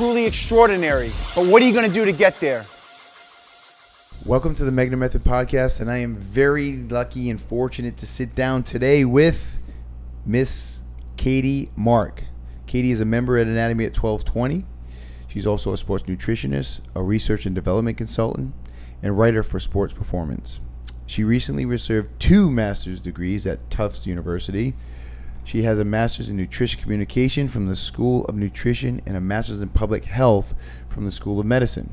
truly extraordinary. But what are you going to do to get there? Welcome to the Magna Method Podcast, and I am very lucky and fortunate to sit down today with Miss Katie Mark. Katie is a member at Anatomy at 1220. She's also a sports nutritionist, a research and development consultant, and writer for sports performance. She recently received two master's degrees at Tufts University. She has a master's in nutrition communication from the School of Nutrition and a master's in public health from the School of Medicine.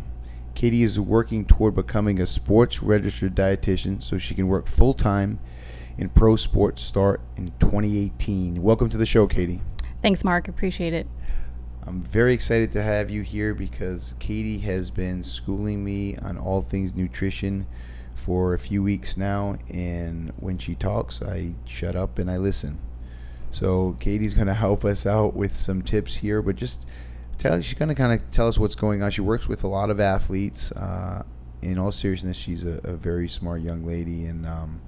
Katie is working toward becoming a sports registered dietitian so she can work full time in pro sports start in 2018. Welcome to the show, Katie. Thanks, Mark. Appreciate it. I'm very excited to have you here because Katie has been schooling me on all things nutrition for a few weeks now. And when she talks, I shut up and I listen. So Katie's going to help us out with some tips here, but just tell she's going to kind of tell us what's going on. She works with a lot of athletes. Uh, in all seriousness, she's a, a, very smart young lady, and um,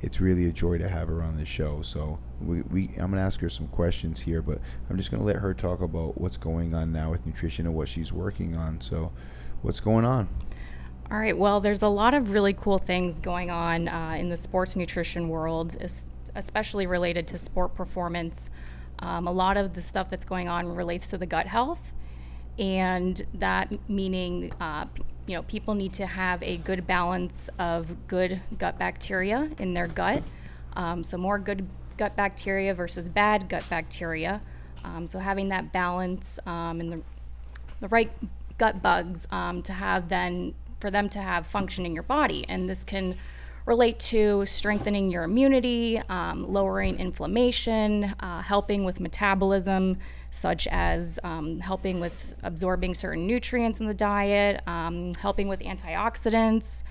it's really a joy to have her on the show. So we, we I'm going to ask her some questions here, but I'm just going to let her talk about what's going on now with nutrition and what she's working on. So, what's going on? All right. Well, there's a lot of really cool things going on uh, in the sports nutrition world, especially related to sport performance. Um, a lot of the stuff that's going on relates to the gut health, and that meaning, uh, you know, people need to have a good balance of good gut bacteria in their gut. Um, so more good gut bacteria versus bad gut bacteria. Um, so having that balance um, and the the right gut bugs um, to have then for them to have function in your body, and this can relate to strengthening your immunity, um, lowering inflammation, uh, helping with metabolism, such as um, helping with absorbing certain nutrients in the diet, um, helping with antioxidants.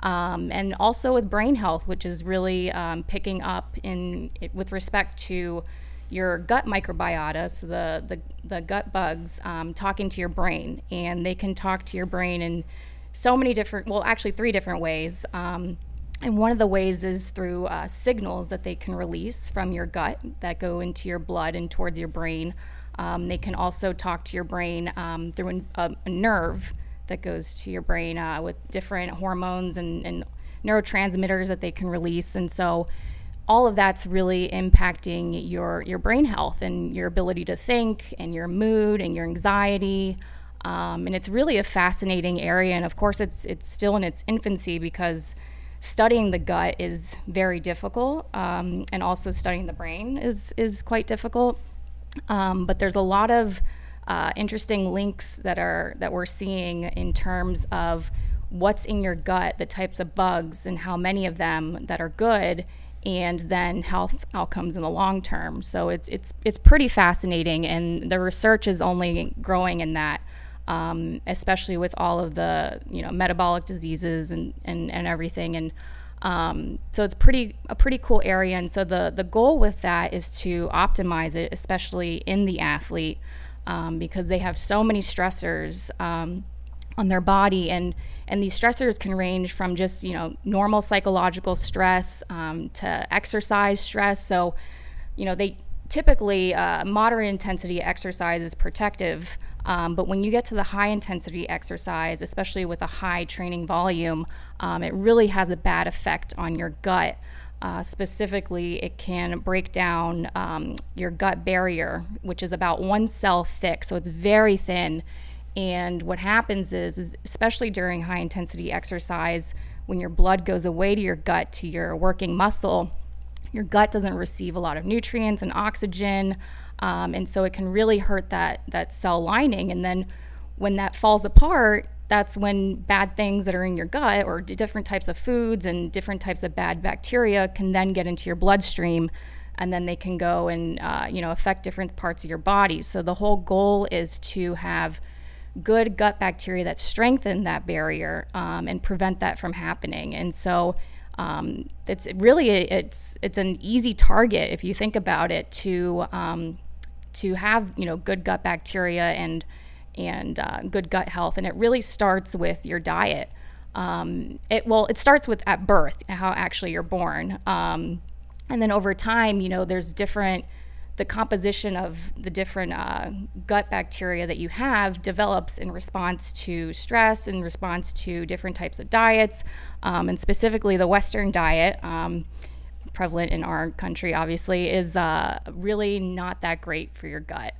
Um, and also with brain health, which is really um, picking up in with respect to your gut microbiota, so the the, the gut bugs um, talking to your brain, and they can talk to your brain in so many different, well, actually three different ways. Um, and one of the ways is through uh, signals that they can release from your gut that go into your blood and towards your brain. Um, they can also talk to your brain um, through an, a, nerve that goes to your brain uh, with different hormones and, and, neurotransmitters that they can release. And so all of that's really impacting your, your brain health and your ability to think and your mood and your anxiety. Um, and it's really a fascinating area. And of course, it's, it's still in its infancy because studying the gut is very difficult, um, and also studying the brain is is quite difficult. Um, but there's a lot of uh, interesting links that are that we're seeing in terms of what's in your gut, the types of bugs, and how many of them that are good, and then health outcomes in the long term. So it's it's it's pretty fascinating, and the research is only growing in that um, especially with all of the you know metabolic diseases and and, and everything. And um, so it's pretty a pretty cool area. And so the the goal with that is to optimize it especially in the athlete um, because they have so many stressors um, on their body. And and these stressors can range from just you know normal psychological stress um, to exercise stress. So you know they typically uh, moderate intensity exercise is protective um, but when you get to the high intensity exercise, especially with a high training volume, um, it really has a bad effect on your gut. Uh, specifically, it can break down um, your gut barrier, which is about one cell thick, so it's very thin. And what happens is, is especially during high intensity exercise, when your blood goes away to your gut to your working muscle, your gut doesn't receive a lot of nutrients and oxygen. Um, and so it can really hurt that that cell lining. And then when that falls apart, that's when bad things that are in your gut or different types of foods and different types of bad bacteria can then get into your bloodstream and then they can go and uh, you know affect different parts of your body so the whole goal is to have good gut bacteria that strengthen that barrier um, and prevent that from happening. And so um, it's really it's it's an easy target if you think about it to um, to have you know good gut bacteria and and uh, good gut health. And it really starts with your diet. Um, it well, it starts with at birth, how actually you're born, um, and then over time, you know, there's different the composition of the different uh, gut bacteria that you have develops in response to stress, in response to different types of diets, um, and specifically the Western diet, um, prevalent in our country, obviously, is uh, really not that great for your gut.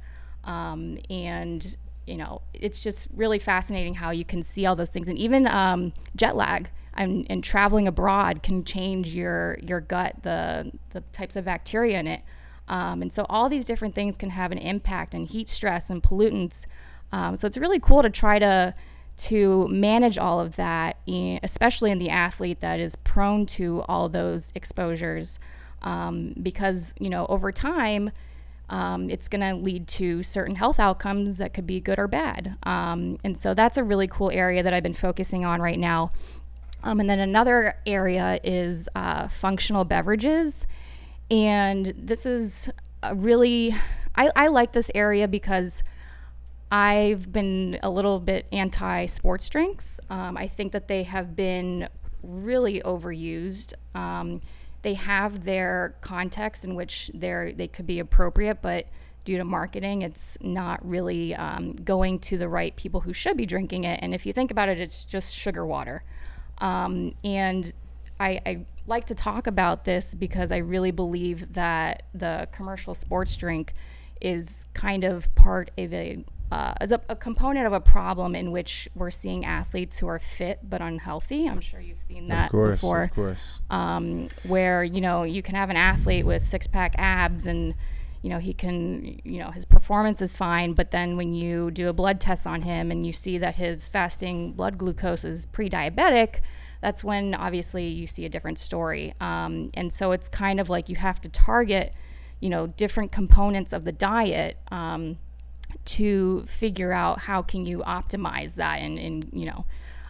Um, and you know, it's just really fascinating how you can see all those things, and even um, jet lag and, and traveling abroad can change your your gut, the the types of bacteria in it. Um, and so all these different things can have an impact and heat stress and pollutants. Um, so it's really cool to try to to manage all of that, especially in the athlete that is prone to all those exposures, um, because you know over time. Um, it's going to lead to certain health outcomes that could be good or bad. Um, and so that's a really cool area that I've been focusing on right now. Um, and then another area is uh, functional beverages and this is really, I, I like this area because I've been a little bit anti sports drinks. Um, I think that they have been really overused. Um, they have their context in which they're, they could be appropriate, but due to marketing, it's not really um, going to the right people who should be drinking it. And if you think about it, it's just sugar water. Um, and I, I like to talk about this because I really believe that the commercial sports drink is kind of part of a uh, as a, a, component of a problem in which we're seeing athletes who are fit but unhealthy. I'm sure you've seen that of course, before. Of course. Um, where you know you can have an athlete with six pack abs and you know he can you know his performance is fine, but then when you do a blood test on him and you see that his fasting blood glucose is pre-diabetic that's when obviously you see a different story. Um, and so it's kind of like you have to target, you know, different components of the diet um, to figure out how can you optimize that and, and you know.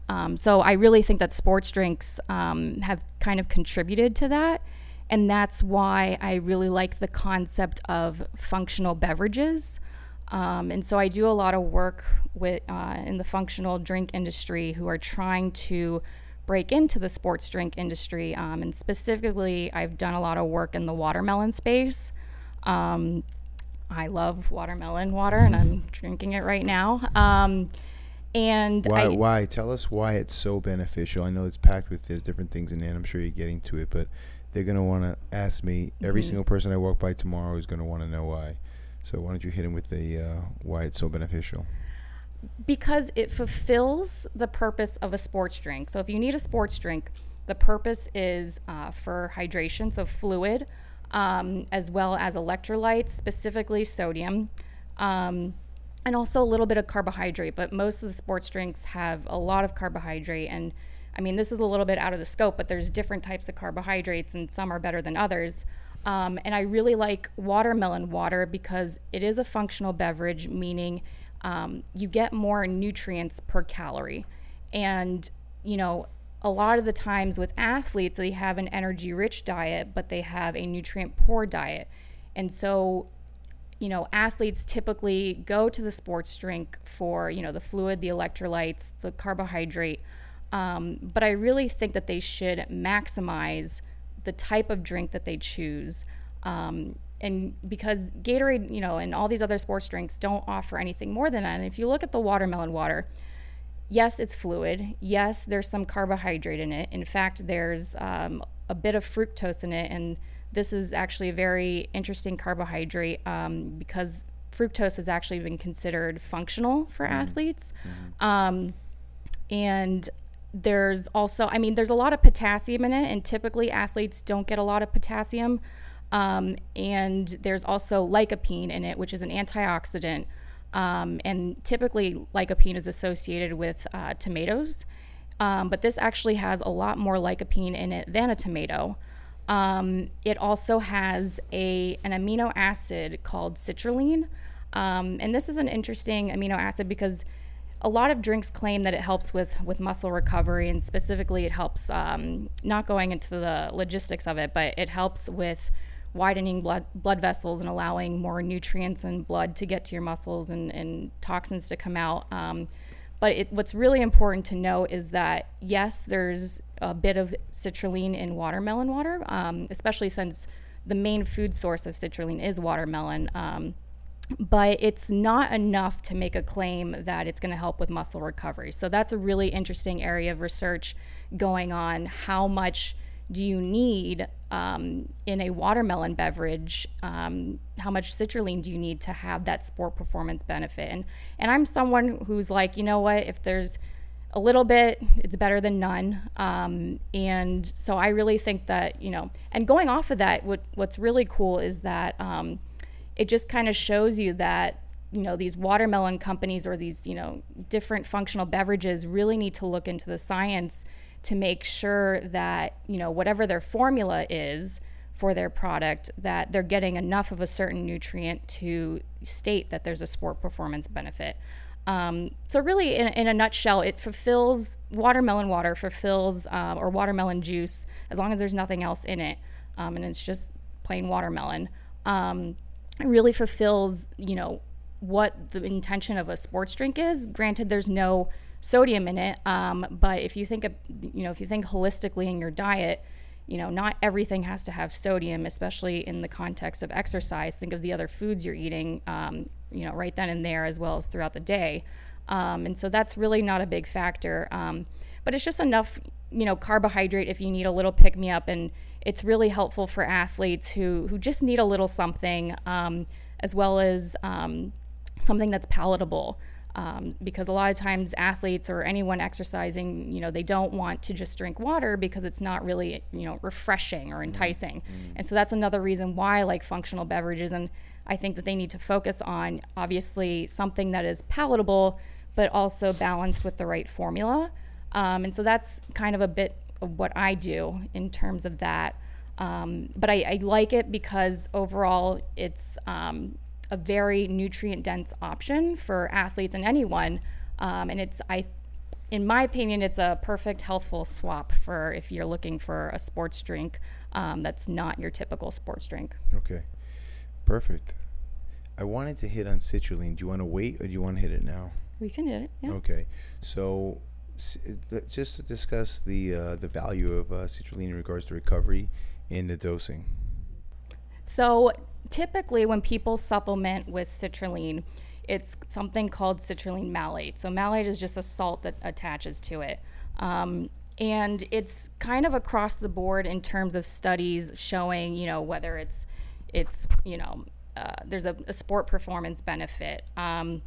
Um, so I really think that sports drinks um, have kind of contributed to that. And that's why I really like the concept of functional beverages. Um, and so I do a lot of work with uh, in the functional drink industry who are trying to break into the sports drink industry. Um, and specifically, I've done a lot of work in the watermelon space. Um, I love watermelon water, and I'm drinking it right now. Um, and why? I, why? Tell us why it's so beneficial. I know it's packed with there's different things in there. and I'm sure you're getting to it, but they're gonna want to ask me. Every mm-hmm. single person I walk by tomorrow is gonna want to know why. So why don't you hit him with the uh, why it's so beneficial? because it fulfills the purpose of a sports drink. So if you need a sports drink, the purpose is uh, for hydration, so fluid, um, as well as electrolytes, specifically sodium, um, and also a little bit of carbohydrate. But most of the sports drinks have a lot of carbohydrate. And I mean, this is a little bit out of the scope, but there's different types of carbohydrates, and some are better than others. Um, and I really like watermelon water because it is a functional beverage, meaning um, you get more nutrients per calorie. And, you know, a lot of the times with athletes, they have an energy rich diet, but they have a nutrient poor diet. And so, you know, athletes typically go to the sports drink for, you know, the fluid, the electrolytes, the carbohydrate. Um, but I really think that they should maximize the type of drink that they choose. Um, and because Gatorade, you know, and all these other sports drinks don't offer anything more than that. And if you look at the watermelon water, yes, it's fluid. Yes, there's some carbohydrate in it. In fact, there's um, a bit of fructose in it, and this is actually a very interesting carbohydrate um, because fructose has actually been considered functional for mm-hmm. athletes. Mm-hmm. Um, and there's also, I mean, there's a lot of potassium in it, and typically athletes don't get a lot of potassium. Um, and there's also lycopene in it, which is an antioxidant. Um, and typically, lycopene is associated with uh, tomatoes. Um, but this actually has a lot more lycopene in it than a tomato. Um, it also has a, an amino acid called citrulline. Um, and this is an interesting amino acid because a lot of drinks claim that it helps with with muscle recovery, and specifically, it helps. Um, not going into the logistics of it, but it helps with widening blood blood vessels and allowing more nutrients and blood to get to your muscles and, and toxins to come out. Um, but it, what's really important to know is that yes, there's a bit of citrulline in watermelon water, um, especially since the main food source of citrulline is watermelon. Um, but it's not enough to make a claim that it's going to help with muscle recovery. So that's a really interesting area of research going on. How much do you need um, in a watermelon beverage? Um, how much citrulline do you need to have that sport performance benefit? And and I'm someone who's like, you know what, if there's a little bit, it's better than none. Um, and so I really think that you know, and going off of that, what what's really cool is that um, it just kind of shows you that you know these watermelon companies or these you know different functional beverages really need to look into the science to make sure that you know whatever their formula is for their product that they're getting enough of a certain nutrient to state that there's a sport performance benefit. Um, so really in, in, a nutshell it fulfills watermelon water fulfills uh, or watermelon juice as long as there's nothing else in it um, and it's just plain watermelon. Um, it really fulfills you know what the intention of a sports drink is. Granted there's no sodium in it. Um, but if you think of, you know, if you think holistically in your diet, you know, not everything has to have sodium, especially in the context of exercise. Think of the other foods you're eating, um, you know, right then and there, as well as throughout the day. Um, and so that's really not a big factor. Um, but it's just enough, you know, carbohydrate if you need a little pick me up. And it's really helpful for athletes who, who just need a little something, um, as well as um, something that's palatable um, because a lot of times athletes or anyone exercising, you know, they don't want to just drink water because it's not really, you know, refreshing or mm-hmm. enticing. Mm-hmm. And so that's another reason why I like functional beverages. And I think that they need to focus on obviously something that is palatable, but also balanced with the right formula. Um, and so that's kind of a bit of what I do in terms of that. Um, but I, I, like it because overall it's um, a very nutrient dense option for athletes and anyone. Um, and it's, I, in my opinion, it's a perfect healthful swap for if you're looking for a sports drink um, that's not your typical sports drink. Okay, perfect. I wanted to hit on citrulline. Do you want to wait or do you want to hit it now? We can hit it. Yeah. Okay, so just to discuss the uh, the value of uh, citrulline in regards to recovery and the dosing. So typically when people supplement with citrulline, it's something called citrulline malate. So malate is just a salt that attaches to it. Um, and it's kind of across the board in terms of studies showing, you know, whether it's it's you know uh, there's a, a, sport performance benefit, um,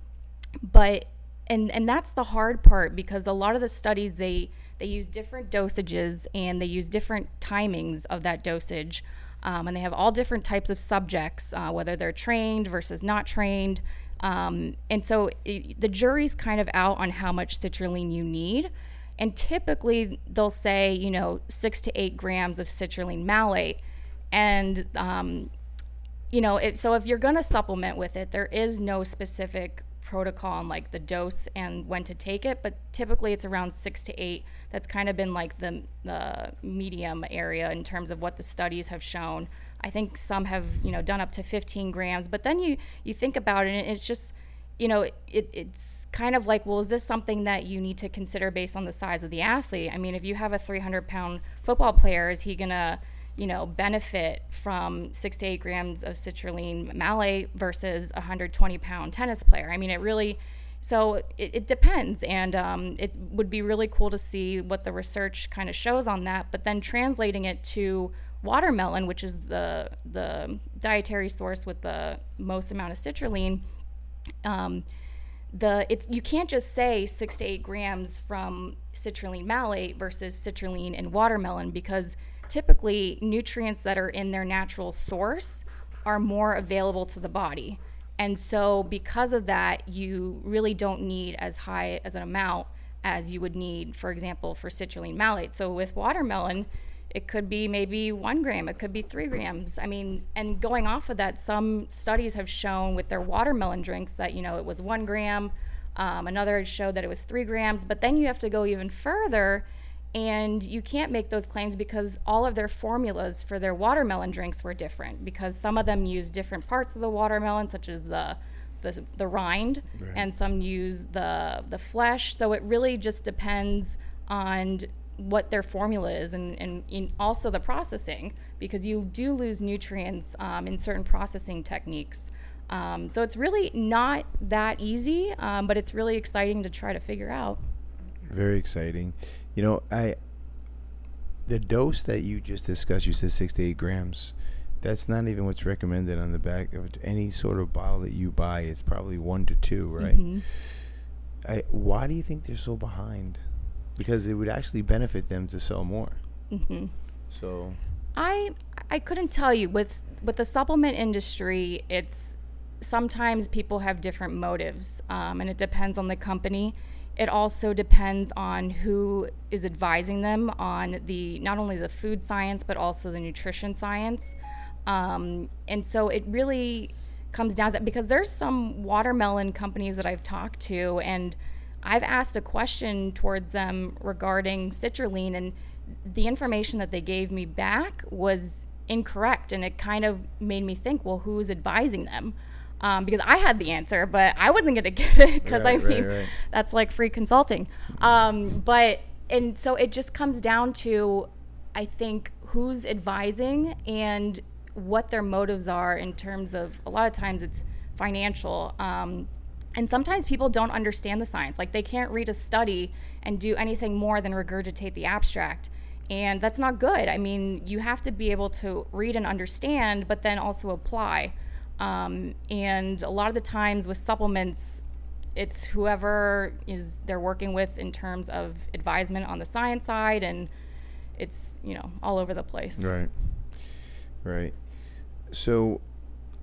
but and and that's the hard part because a lot of the studies they they use different dosages and they use different timings of that dosage. Um, and they have all different types of subjects, uh, whether they're trained versus not trained. Um, and so it, the jury's kind of out on how much citrulline you need. And typically they'll say, you know, six to eight grams of citrulline malate. And, um, you know, so if you're going to supplement with it, there is no specific protocol on like the dose and when to take it, but typically it's around six to eight. That's kind of been like the, the medium area in terms of what the studies have shown. I think some have, you know, done up to 15 grams, but then you, you think about it and it's just, you know, it, it's kind of like, well, is this something that you need to consider based on the size of the athlete? I mean, if you have a 300 pound football player, is he going to, you know, benefit from six to eight grams of citrulline malate versus a 120 pound tennis player. I mean, it really, so it, it depends. And um, it would be really cool to see what the research kind of shows on that, but then translating it to watermelon, which is the, the dietary source with the most amount of citrulline. Um, the it's you can't just say six to eight grams from citrulline malate versus citrulline in watermelon because typically nutrients that are in their natural source are more available to the body. And so, because of that, you really don't need as high as an amount as you would need, for example, for citrulline malate. So, with watermelon, it could be maybe one gram, it could be three grams. I mean, and going off of that, some studies have shown with their watermelon drinks that, you know, it was one gram Um, another showed that it was three grams, but then you have to go even further and you can't make those claims because all of their formulas for their watermelon drinks were different because some of them use different parts of the watermelon such as the the, the rind Right. and some use the the flesh so it really just depends on what their formula is and, and in also the processing because you do lose nutrients um, in certain processing techniques um, so it's really not that easy um, but it's really exciting to try to figure out Very exciting. You know, I the dose that you just discussed, you said six to eight grams. That's not even what's recommended on the back of any sort of bottle that you buy. It's probably one to two, right? Mhm. I, why do you think they're so behind? Because it would actually benefit them to sell more. Mhm. So I I couldn't tell you with with the supplement industry. It's sometimes people have different motives, um, and it depends on the company. It also depends on who is advising them on the not only the food science but also the nutrition science. Um, and so it really comes down to that because there's some watermelon companies that I've talked to and I've asked a question towards them regarding citrulline and the information that they gave me back was incorrect and it kind of made me think well who's advising them um, because i had the answer but i wasn't going to give it because i Right, right, mean right. that's like free consulting. Um, but and so it just comes down to i think who's advising and what their motives are in terms of a lot of times it's financial um, and sometimes people don't understand the science. Like they can't read a study and do anything more than regurgitate the abstract and that's not good. I mean you have to be able to read and understand but then also apply um, and a lot of the times with supplements it's whoever is they're working with in terms of advisement on the science side and it's you know all over the place Right. Right. So,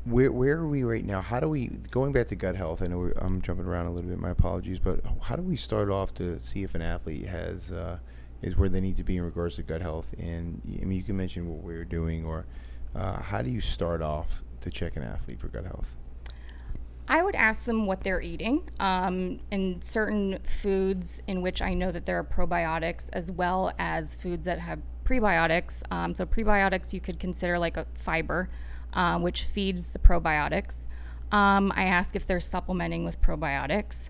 where where are we right now? How do we going back to gut health? I know I'm jumping around a little bit. My apologies, but how do we start off to see if an athlete has uh, is where they need to be in regards to gut health? And I mean, you can mention what we're doing, or uh, how do you start off to check an athlete for gut health? I would ask them what they're eating. Um, and certain foods in which I know that there are probiotics, as well as foods that have prebiotics. Um, so, prebiotics you could consider like a fiber, uh, which feeds the probiotics. Um, I ask if they're supplementing with probiotics.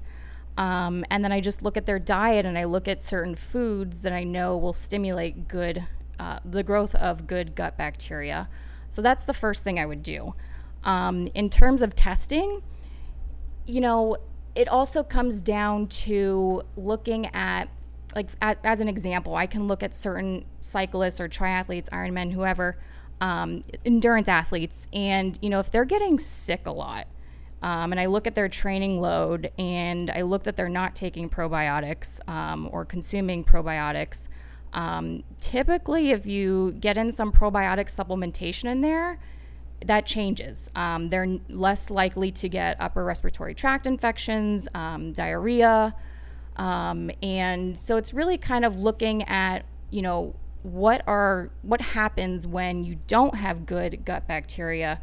Um, and then I just look at their diet and I look at certain foods that I know will stimulate good, uh, the growth of good gut bacteria. So that's the first thing I would do. Um, in terms of testing, you know, it also comes down to looking at, like, at, as an example, I can look at certain cyclists or triathletes, Ironmen, whoever, um, endurance athletes, and, you know, if they're getting sick a lot, um, and I look at their training load and I look that they're not taking probiotics um, or consuming probiotics. Um, typically, if you get in some probiotic supplementation in there, that changes. Um, they're less likely to get upper respiratory tract infections, um, diarrhea. Um, and so it's really kind of looking at, you know, what are what happens when you don't have good gut bacteria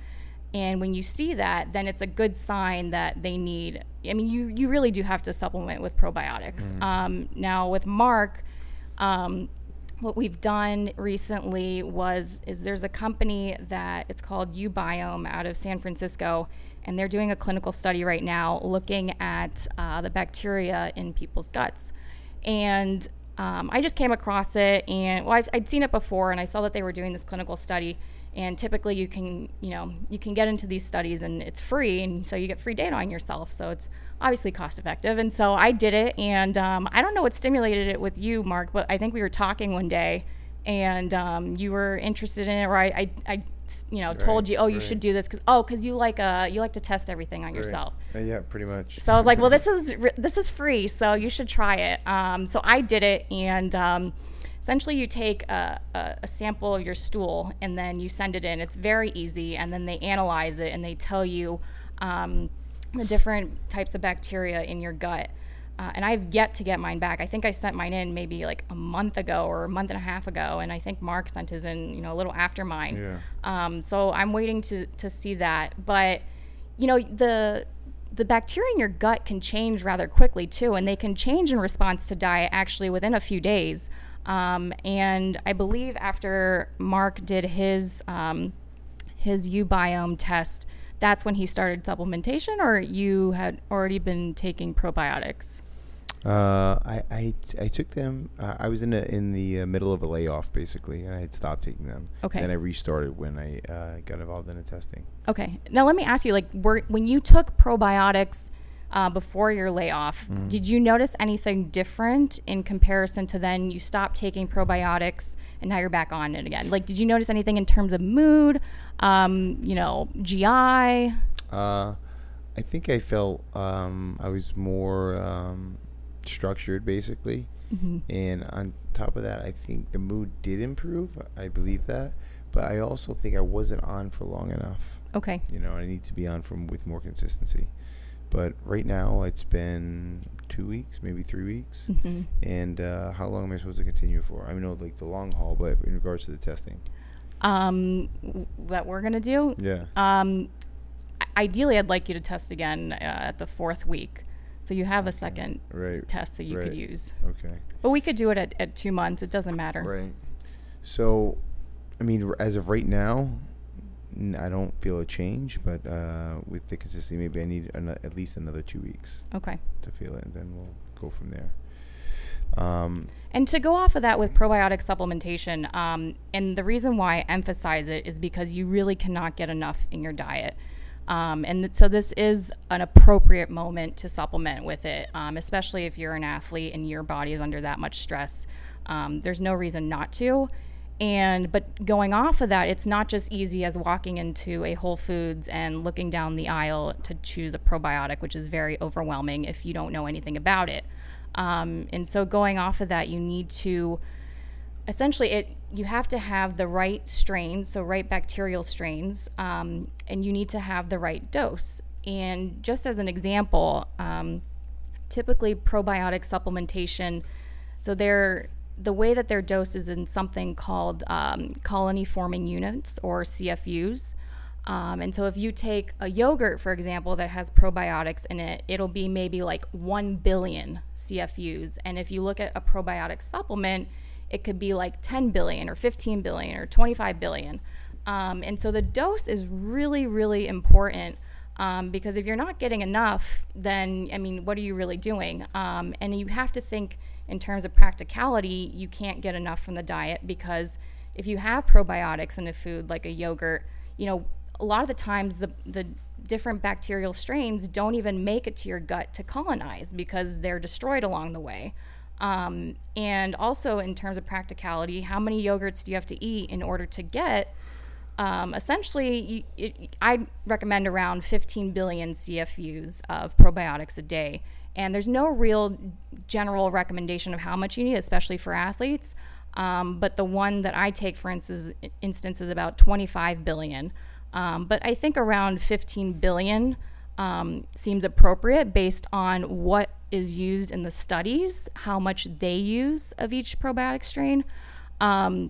and when you see that then it's a good sign that they need i mean you you really do have to supplement with probiotics um, now with mark um, what we've done recently was is there's a company that it's called uBiome out of san francisco and they're doing a clinical study right now looking at uh, the bacteria in people's guts. And um, i just came across it and well I've, i'd seen it before and i saw that they were doing this clinical study and typically you can you know you can get into these studies and it's free and so you get free data on yourself. So it's obviously cost effective and so i did it and um, i don't know what stimulated it with you mark but i think we were talking one day and um, you were interested in it or i, I, I you know told you oh you right. should do this because oh because you like uh you like to test everything on yourself Uh, yeah, pretty much. so I was like, well, this is this is free, so you should try it. Um, so I did it, and um, essentially you take a, a, a sample of your stool and then you send it in. It's very easy, and then they analyze it and they tell you um, the different types of bacteria in your gut. Uh, and I've yet to get mine back. I think I sent mine in maybe like a month ago or a month and a half ago, and I think Mark sent his in, you know, a little after mine. Yeah. Um, so I'm waiting to to see that. But you know, the the bacteria in your gut can change rather quickly too, and they can change in response to diet actually within a few days. Um, and I believe after Mark did his um, his uBiome test, that's when he started supplementation, or you had already been taking probiotics. Uh, I, I, I took them. Uh, I was in a, in the uh, middle of a layoff basically, and I had stopped taking them. Okay. Then I restarted when I uh, got involved in the testing. Okay. Now let me ask you, like, were, when you took probiotics uh, before your layoff, Mm-hmm. did you notice anything different in comparison to then you stopped taking probiotics and now you're back on it again? Like, did you notice anything in terms of mood, um, you know, GI? Uh, I think I felt um, I was more um, structured, basically. Mm-hmm. And on top of that, I think the mood did improve. I believe that, but I also think I wasn't on for long enough. Okay. You know, I need to be on from with more consistency. But right now, it's been two weeks, maybe three weeks. hmm And uh, how long am I supposed to continue for? I know like the long haul, but in regards to the testing, Um, w- that we're gonna do. yeah. Um, ideally, I'd like you to test again uh, at the fourth week, so you have a second Right. test that you could use. Okay. But we could do it at, at two months. It doesn't matter. Right. So, I mean, r- as of right now, I don't feel a change, but uh, with the consistency, maybe I need an- at least another two weeks Okay. to feel it, and then we'll go from there. Um, And to go off of that with probiotic supplementation, um, and the reason why I emphasize it is because you really cannot get enough in your diet. Um, and th- so this is an appropriate moment to supplement with it, um, especially if you're an athlete and your body is under that much stress. Um, there's no reason not to. And but going off of that, it's not just easy as walking into a Whole Foods and looking down the aisle to choose a probiotic, which is very overwhelming if you don't know anything about it. Um, and so going off of that, you need to essentially it you have to have the right strains, so right bacterial strains, um, and you need to have the right dose. And just as an example, um, typically probiotic supplementation, so they're the way that they're dosed is in something called um, colony forming units or CFUs. Um, and so if you take a yogurt, for example, that has probiotics in it, it'll be maybe like 1 billion CFUs. And if you look at a probiotic supplement, it could be like 10 billion or 15 billion or 25 billion. Um, and so the dose is really, really important um, because if you're not getting enough, then, I mean, what are you really doing? Um, and you have to think in terms of practicality, you can't get enough from the diet because if you have probiotics in a food like a yogurt, you know, a lot of the times the, the different bacterial strains don't even make it to your gut to colonize because they're destroyed along the way. Um, and also, in terms of practicality, how many yogurts do you have to eat in order to get? Um, essentially, you, it, I recommend around 15 billion CFUs of probiotics a day. And there's no real general recommendation of how much you need, especially for athletes. Um, but the one that I take, for instance, instance is about 25 billion. Um, but I think around 15 billion um, seems appropriate based on what is used in the studies, how much they use of each probiotic strain. Um,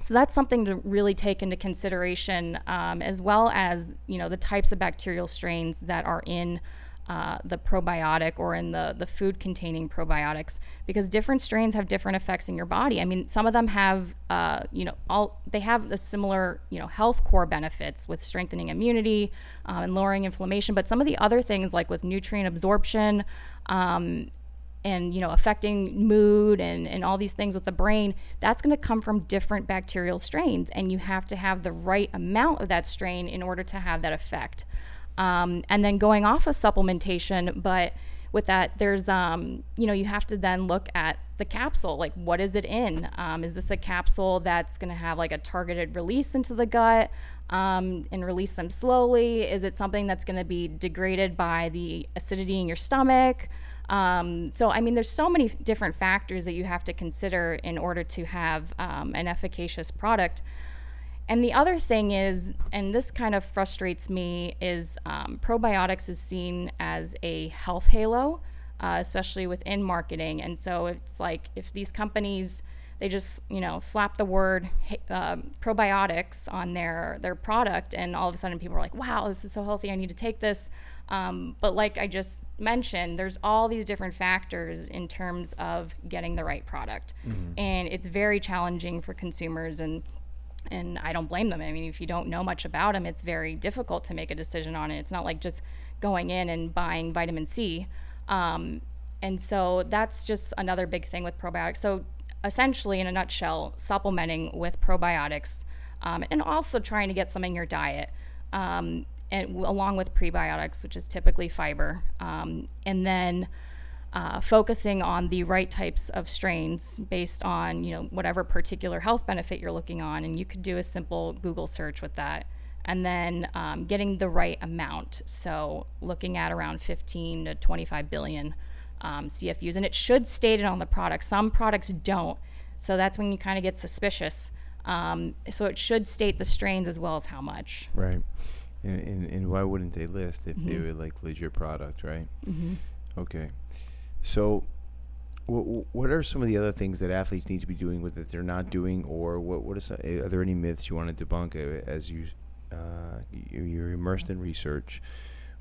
so that's something to really take into consideration, um, as well as you know the types of bacterial strains that are in uh, the probiotic or in the the food containing probiotics, because different strains have different effects in your body. I mean, some of them have uh, you know all they have the similar you know health core benefits with strengthening immunity um, and lowering inflammation, but some of the other things like with nutrient absorption. Um, and you know affecting mood and, and all these things with the brain that's going to come from different bacterial strains and you have to have the right amount of that strain in order to have that effect um, and then going off of supplementation but with that there's um, you know you have to then look at the capsule like what is it in? Um, is this a capsule that's going to have like a targeted release into the gut um, and release them slowly? Is it something that's going to be degraded by the acidity in your stomach? Um, so, I mean, there's so many different factors that you have to consider in order to have um, an efficacious product. And the other thing is, and this kind of frustrates me, is um, probiotics is seen as a health halo, uh, especially within marketing. And so it's like if these companies they just you know slap the word um, probiotics on their their product, and all of a sudden people are like, "Wow, this is so healthy! I need to take this." Um, but like I just mentioned, there's all these different factors in terms of getting the right product, and it's very challenging for consumers and. And I don't blame them. I mean, if you don't know much about them, it's very difficult to make a decision on it. It's not like just going in and buying vitamin C. Um, and so that's just another big thing with probiotics. So essentially, in a nutshell, supplementing with probiotics um, and also trying to get some in your diet, um, and along with prebiotics, which is typically fiber, um, and then uh, focusing on the right types of strains based on you know whatever particular health benefit you're looking on, and you could do a simple Google search with that. And then um, getting the right amount. So, looking at around 15 to 25 billion um, CFUs, and it should state it on the product. Some products don't, so that's when you kind of get suspicious. Um, so it should state the strains as well as how much. Right. And, and, and why wouldn't they list if they Mhm. were like legit product, right? Mm-hmm. Okay. So, what what are some of the other things that athletes need to be doing with it they're not doing, or what what is eh, are there any myths you want to debunk uh, as you uh, you- you're immersed in research?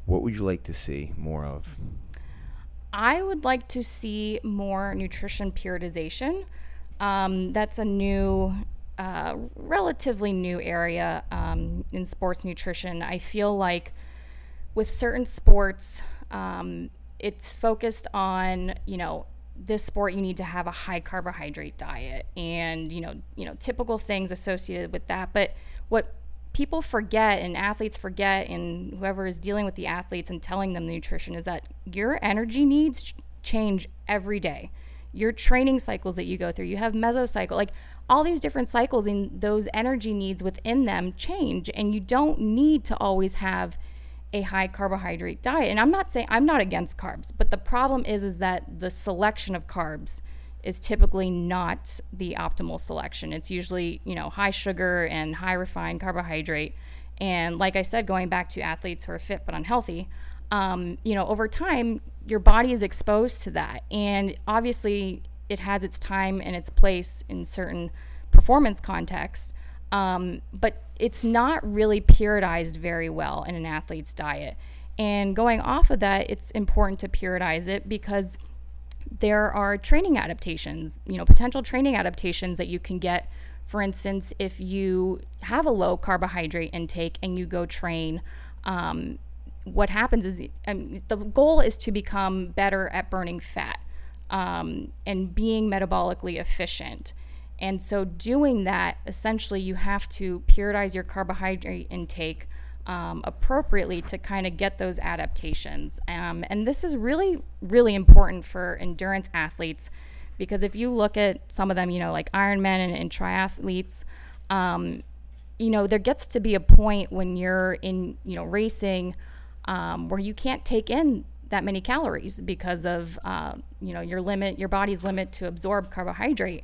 What would you like to see more of? I would like to see more nutrition periodization. Um, that's a new, uh, relatively new area um, in sports nutrition. I feel like with certain sports, um, it's focused on you know this sport you need to have a high carbohydrate diet and you know you know typical things associated with that. But what people forget and athletes forget and whoever is dealing with the athletes and telling them the nutrition is that your energy needs change every day your training cycles that you go through you have mesocycle like all these different cycles and those energy needs within them change and you don't need to always have a high carbohydrate diet and i'm not saying i'm not against carbs but the problem is is that the selection of carbs is typically not the optimal selection. It's usually, you know, high sugar and high refined carbohydrate. And like I said, going back to athletes who are fit but unhealthy, um, you know, over time, your body is exposed to that. And obviously, it has its time and its place in certain performance contexts. Um, but it's not really periodized very well in an athlete's diet. And going off of that, it's important to periodize it because there are training adaptations, you know, potential training adaptations that you can get. For instance, if you have a low carbohydrate intake and you go train, um, what happens is um, the goal is to become better at burning fat um, and being metabolically efficient. And so, doing that, essentially, you have to periodize your carbohydrate intake um, appropriately to kind of get those adaptations. Um, and this is really, really important for endurance athletes because if you look at some of them, you know, like Ironmen and, and triathletes, um, you know, there gets to be a point when you're in, you know, racing um, where you can't take in that many calories because of, uh, you know, your limit, your body's limit to absorb carbohydrate.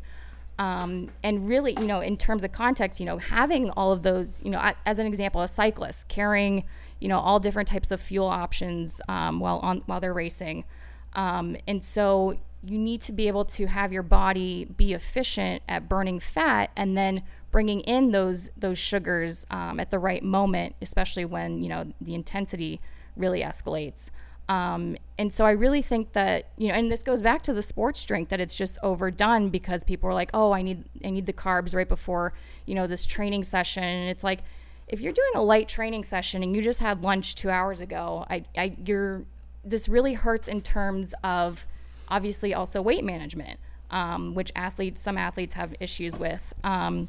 Um, and really, you know, in terms of context, you know, having all of those, you know, as an example, a cyclist carrying, you know, all different types of fuel options um, while on while they're racing, um, and so you need to be able to have your body be efficient at burning fat and then bringing in those those sugars um, at the right moment, especially when you know the intensity really escalates. Um, and so I really think that you know, and this goes back to the sports drink that it's just overdone because people are like, oh, I need I need the carbs right before you know this training session, and it's like if you're doing a light training session and you just had lunch two hours ago, I, I you're this really hurts in terms of obviously also weight management, um, which athletes some athletes have issues with. Um,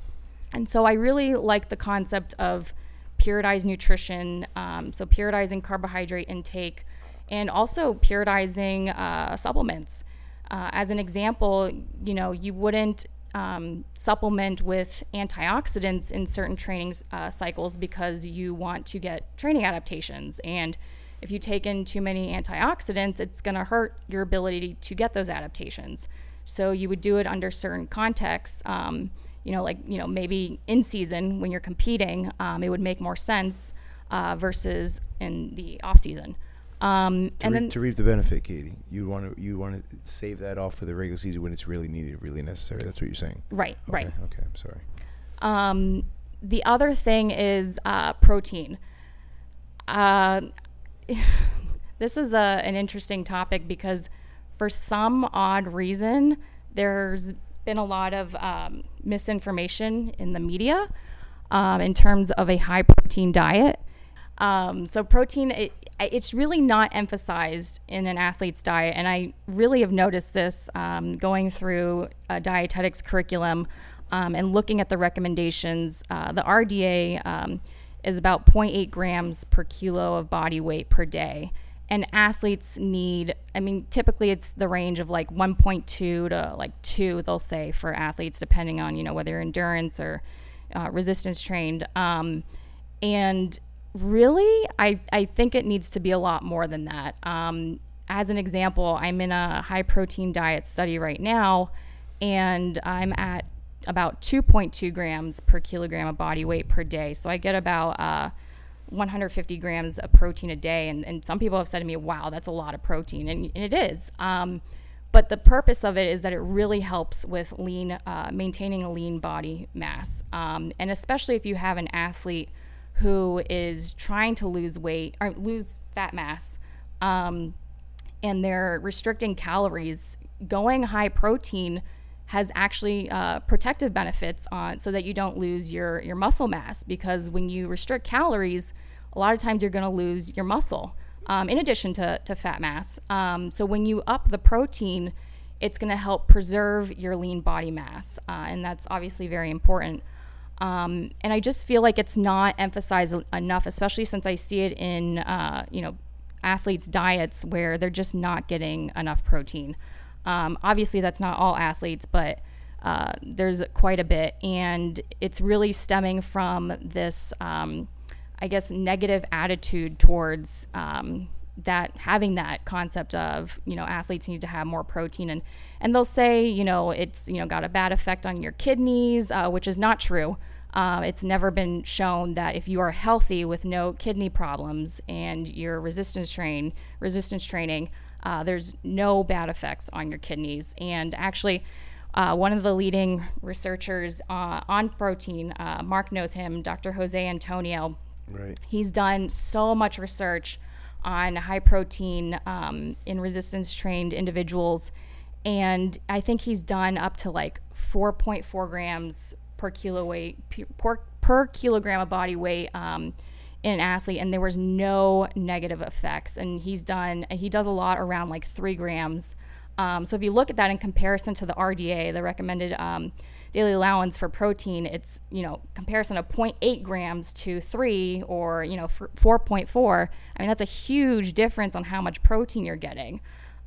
and so I really like the concept of periodized nutrition, um, so periodizing carbohydrate intake, and also periodizing uh, supplements. Uh, as an example, you know, you wouldn't um, supplement with antioxidants in certain training uh, cycles because you want to get training adaptations. And if you take in too many antioxidants, it's going to hurt your ability to get those adaptations. So you would do it under certain contexts. Um, you know, like you know, maybe in season when you're competing, um, it would make more sense uh, versus in the off season. Um, To, and re- then to reap the benefit, Katie, you want to you want to save that off for the regular season when it's really needed, really necessary. That's what you're saying. right, right. Okay, okay. I'm sorry. Um, the other thing is uh, protein. Uh, this is a, an interesting topic because for some odd reason, there's been a lot of um, misinformation in the media um, in terms of a high protein diet. Um, so protein, it, it's really not emphasized in an athlete's diet, and I really have noticed this um, going through a dietetics curriculum um, and looking at the recommendations. Uh, the RDA um, is about 0.8 grams per kilo of body weight per day, and athletes need. I mean, typically it's the range of like 1.2 to like two. They'll say for athletes, depending on you know whether endurance or uh, resistance trained. Um, and really, I, I think it needs to be a lot more than that. Um, as an example, I'm in a high protein diet study right now, and I'm at about 2.2 grams per kilogram of body weight per day. So I get about uh, 150 grams of protein a day. And, and some people have said to me, wow, that's a lot of protein. And, and it is. Um, but the purpose of it is that it really helps with lean, uh, maintaining a lean body mass. Um, and especially if you have an athlete who is trying to lose weight or lose fat mass um, and they're restricting calories, going high protein has actually uh, protective benefits on so that you don't lose your, your muscle mass because when you restrict calories, a lot of times you're going to lose your muscle um, in addition to, to fat mass. Um, so when you up the protein, it's going to help preserve your lean body mass, uh, and that's obviously very important. Um, and I just feel like it's not emphasized enough, especially since I see it in uh, you know athletes' diets where they're just not getting enough protein. Um, obviously, that's not all athletes, but uh, there's quite a bit, and it's really stemming from this, um, I guess, negative attitude towards um, that having that concept of you know athletes need to have more protein. And and they'll say you know it's you know got a bad effect on your kidneys uh, which is not true. Uh, it's never been shown that if you are healthy with no kidney problems and your resistance train resistance training uh, there's no bad effects on your kidneys. And actually uh, one of the leading researchers uh, on protein uh, mark knows him dr jose antonio. Right. he's done so much research on high protein um, in resistance trained individuals. And I think he's done up to like 4.4 grams per kilo weight per, per kilogram of body weight um, in an athlete, and there was no negative effects. And he's done he does a lot around like three grams. Um, so if you look at that in comparison to the RDA, the recommended um, daily allowance for protein, it's you know comparison of 0.8 grams to three or you know 4.4. I mean that's a huge difference on how much protein you're getting.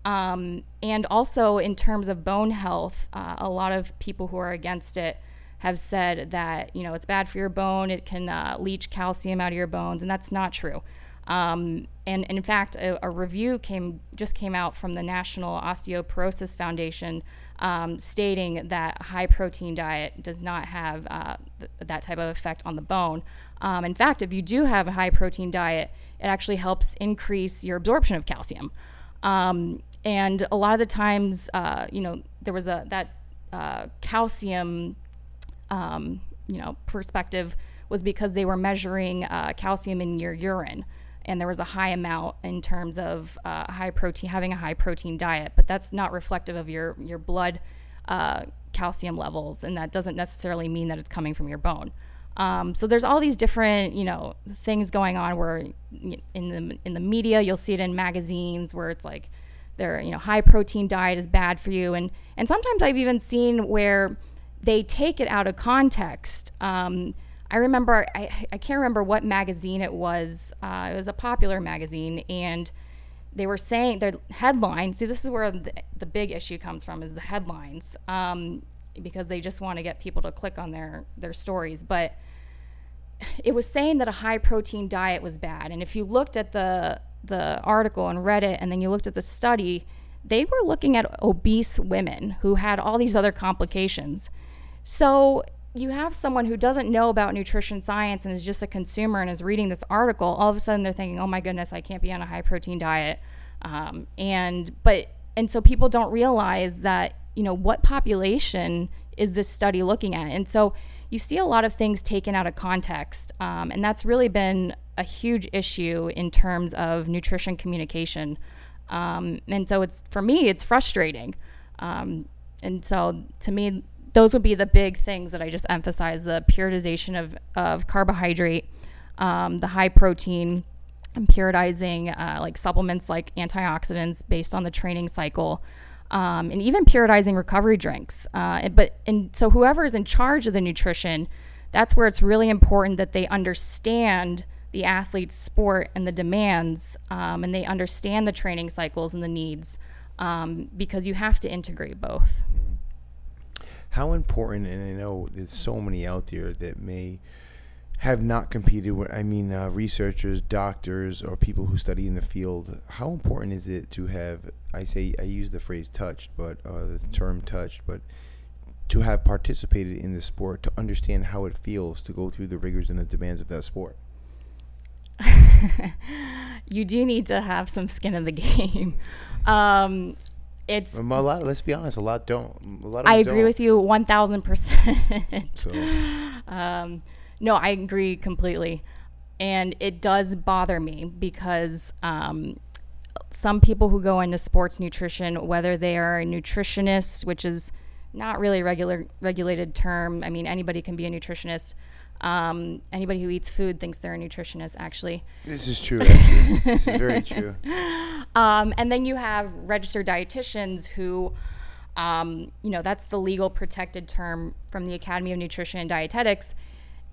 Um, and also in terms of bone health, uh, a lot of people who are against it have said that you know it's bad for your bone. It can uh, leach calcium out of your bones, and that's not true. Um, and, and, in fact, a, a, review came just came out from the National Osteoporosis Foundation um, stating that high protein diet does not have uh, th- that type of effect on the bone. Um, in fact, if you do have a high protein diet, it actually helps increase your absorption of calcium. Um, and a lot of the times, uh, you know, there was a that uh, calcium, um, you know, perspective was because they were measuring uh, calcium in your urine and there was a high amount in terms of uh, high protein, having a high protein diet, but that's not reflective of your your blood uh, calcium levels, and that doesn't necessarily mean that it's coming from your bone. Um, so there's all these different, you know, things going on where in the in the media you'll see it in magazines where it's like their you know high protein diet is bad for you, and and sometimes I've even seen where they take it out of context. Um, I remember, I, I can't remember what magazine it was. Uh, it was a popular magazine, and they were saying their headline. See, this is where the, the big issue comes from: is the headlines, um, because they just want to get people to click on their their stories. But it was saying that a high protein diet was bad, and if you looked at the the article and read it, and then you looked at the study, they were looking at obese women who had all these other complications. So you have someone who doesn't know about nutrition science and is just a consumer and is reading this article, all of a sudden they're thinking, "Oh my goodness, I can't be on a high protein diet," um, and but and so people don't realize that you know what population is this study looking at, and so you see a lot of things taken out of context. Um, and that's really been a huge issue in terms of nutrition communication. Um, and so it's, for me, it's frustrating. Um, and so to me, those would be the big things that I just emphasize the periodization of, of carbohydrate, um, the high protein, and periodizing uh, like supplements like antioxidants based on the training cycle. Um, and even periodizing recovery drinks. Uh, but and so whoever is in charge of the nutrition, that's where it's really important that they understand the athlete's sport and the demands, um, and they understand the training cycles and the needs, um, because you have to integrate both. How important, and I know there's so many out there that may have not competed with, I mean, uh, researchers, doctors, or people who study in the field. How important is it to have, I say, I use the phrase touched, but uh, the term touched, but to have participated in the sport, to understand how it feels to go through the rigors and the demands of that sport? you do need to have some skin in the game. Um, it's a lot. Let's be honest. A lot don't. A lot of I agree don't. with you 1000%. So, Um, no, I agree completely. And it does bother me because um, some people who go into sports nutrition, whether they are a nutritionist, which is not really a regular regulated term. I mean, anybody can be a nutritionist. Um, anybody who eats food thinks they're a nutritionist, actually. this is true. Actually, this is very true. Um, and then you have registered dietitians who, um, you know, that's the legal protected term from the Academy of Nutrition and Dietetics.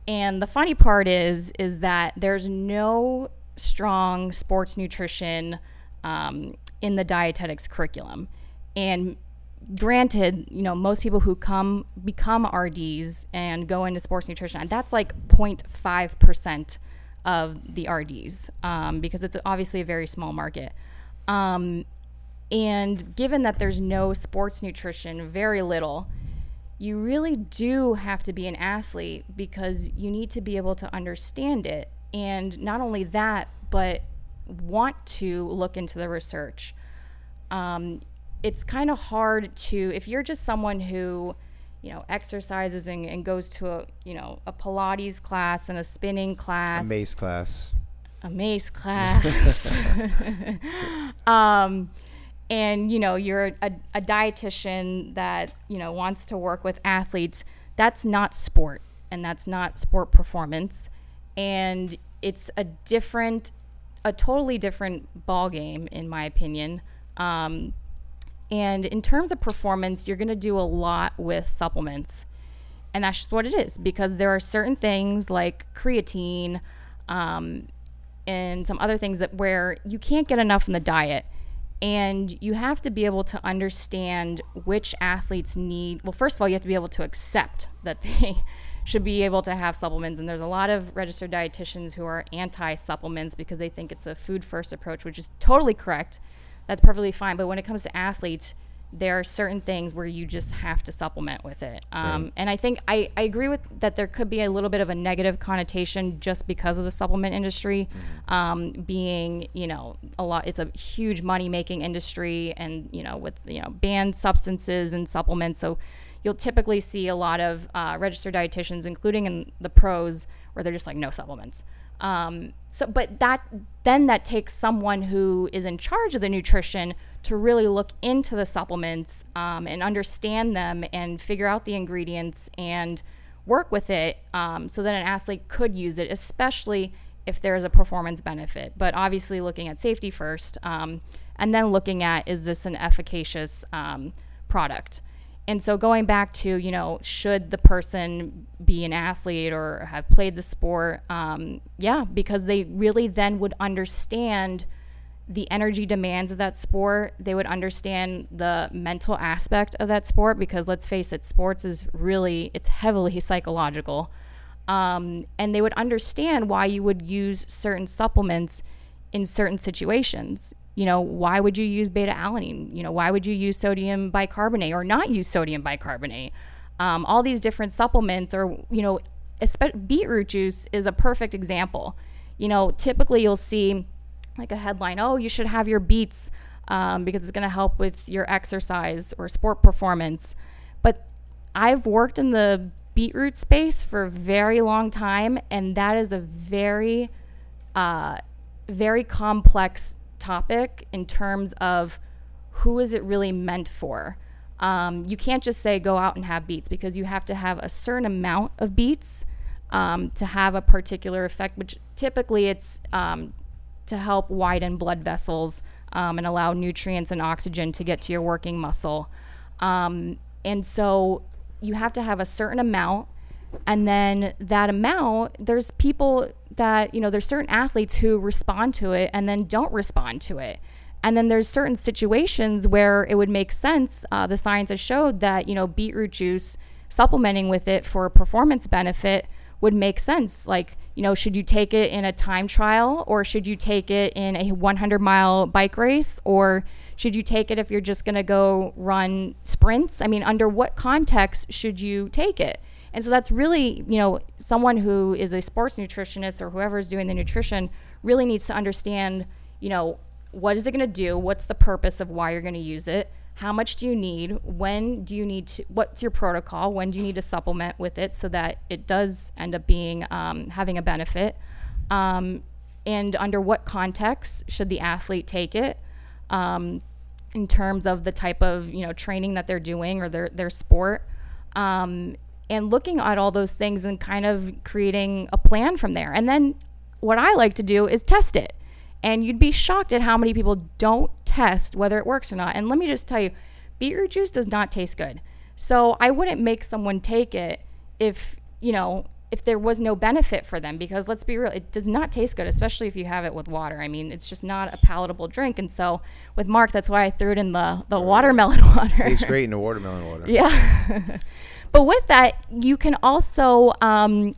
And the funny part is, is that there's no strong sports nutrition um, in the dietetics curriculum. And granted, you know, most people who come become RDs and go into sports nutrition, and that's like 0.5 percent of the RDs um, because it's obviously a very small market. Um, and given that there's no sports nutrition, very little, you really do have to be an athlete because you need to be able to understand it. And not only that, but want to look into the research. Um, it's kind of hard to, if you're just someone who, you know, exercises and, and goes to a, you know, a Pilates class and a spinning class A mace class. a mace class. um, and you know, you're a, a dietitian that you know wants to work with athletes. That's not sport, and that's not sport performance, and it's a different, a totally different ball game, in my opinion. Um, and in terms of performance, you're going to do a lot with supplements. And that's just what it is because there are certain things like creatine um, and some other things that where you can't get enough in the diet. And you have to be able to understand which athletes need. Well, first of all, you have to be able to accept that they should be able to have supplements. And there's a lot of registered dietitians who are anti supplements because they think it's a food first approach, which is totally correct that's perfectly fine. But when it comes to athletes, there are certain things where you just have to supplement with it. Um, Right. And I think I, I agree with that there could be a little bit of a negative connotation just because of the supplement industry um, being, you know, a lot, it's a huge money making industry and, you know, with, you know, banned substances and supplements. So you'll typically see a lot of uh, registered dietitians, including in the pros, where they're just like, no supplements. Um, so, but that then that takes someone who is in charge of the nutrition to really look into the supplements um, and understand them and figure out the ingredients and work with it um, so that an athlete could use it, especially if there is a performance benefit. But obviously, looking at safety first, um, and then looking at is this an efficacious um, product. And so going back to, you know, should the person be an athlete or have played the sport? Um, yeah, because they really then would understand the energy demands of that sport. They would understand the mental aspect of that sport because let's face it, sports is really, it's heavily psychological. Um, and they would understand why you would use certain supplements in certain situations. You know, why would you use beta alanine? You know, why would you use sodium bicarbonate or not use sodium bicarbonate? Um, all these different supplements, or, you know, beetroot juice is a perfect example. You know, typically you'll see like a headline, oh, you should have your beets um, because it's going to help with your exercise or sport performance. But I've worked in the beetroot space for a very long time, and that is a very, uh, very complex topic in terms of who is it really meant for. Um, you can't just say go out and have beets because you have to have a certain amount of beets um, to have a particular effect, which typically it's um, to help widen blood vessels um, and allow nutrients and oxygen to get to your working muscle. Um, and so you have to have a certain amount. And then that amount, there's people that, you know, there's certain athletes who respond to it and then don't respond to it. And then there's certain situations where it would make sense. Uh, the science has showed that, you know, beetroot juice, supplementing with it for a performance benefit would make sense. Like, you know, should you take it in a time trial or should you take it in a 100 mile bike race or should you take it if you're just going to go run sprints? I mean, under what context should you take it? And so that's really, you know, someone who is a sports nutritionist or whoever is doing the nutrition really needs to understand, you know, what is it going to do? What's the purpose of why you're going to use it? How much do you need? When do you need to? What's your protocol? When do you need to supplement with it so that it does end up being um, having a benefit? Um, and under what context should the athlete take it? Um, in terms of the type of you know training that they're doing or their their sport, um, and looking at all those things and kind of creating a plan from there. And then what I like to do is test it. And you'd be shocked at how many people don't test whether it works or not. And let me just tell you, beetroot juice does not taste good. So I wouldn't make someone take it if, you know, if there was no benefit for them because let's be real, it does not taste good, especially if you have it with water. I mean, it's just not a palatable drink. And so with Mark, that's why I threw it in the, the watermelon water. Tastes great in the watermelon water. Yeah. but with that, you can also, um,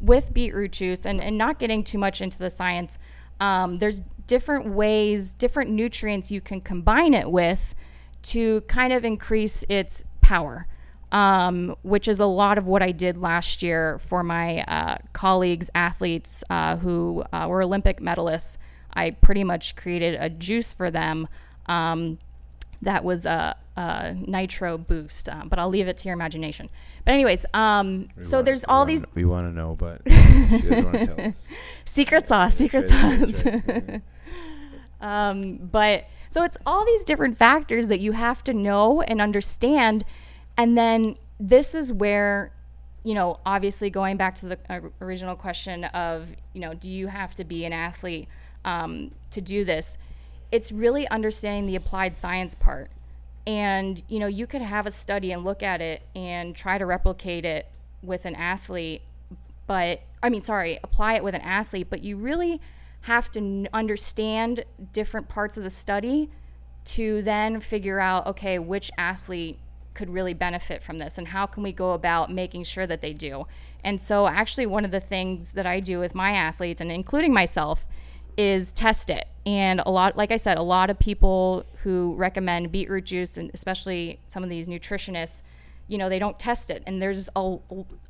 with beetroot juice, and, and not getting too much into the science, um, there's different ways, different nutrients you can combine it with to kind of increase its power, um, which is a lot of what I did last year for my uh, colleagues, athletes uh, who uh, were Olympic medalists. I pretty much created a juice for them um, that was a, a nitro boost, uh, but I'll leave it to your imagination. But anyways, um, so wanna- there's all wanna- these We want to know, but she doesn't want to tell us. secret sauce, secret right, sauce. right. Um, but so it's all these different factors that you have to know and understand. And then this is where, you know, obviously going back to the uh, original question of, you know, do you have to be an athlete um, to do this? It's really understanding the applied science part. And, you know, you could have a study and look at it and try to replicate it with an athlete but I mean, sorry, apply it with an athlete, but you really have to understand different parts of the study to then figure out, okay, which athlete could really benefit from this and how can we go about making sure that they do. And so, actually, one of the things that I do with my athletes and including myself is test it. And a lot, like I said, a lot of people who recommend beetroot juice, and especially some of these nutritionists, you know, they don't test it. And there's a,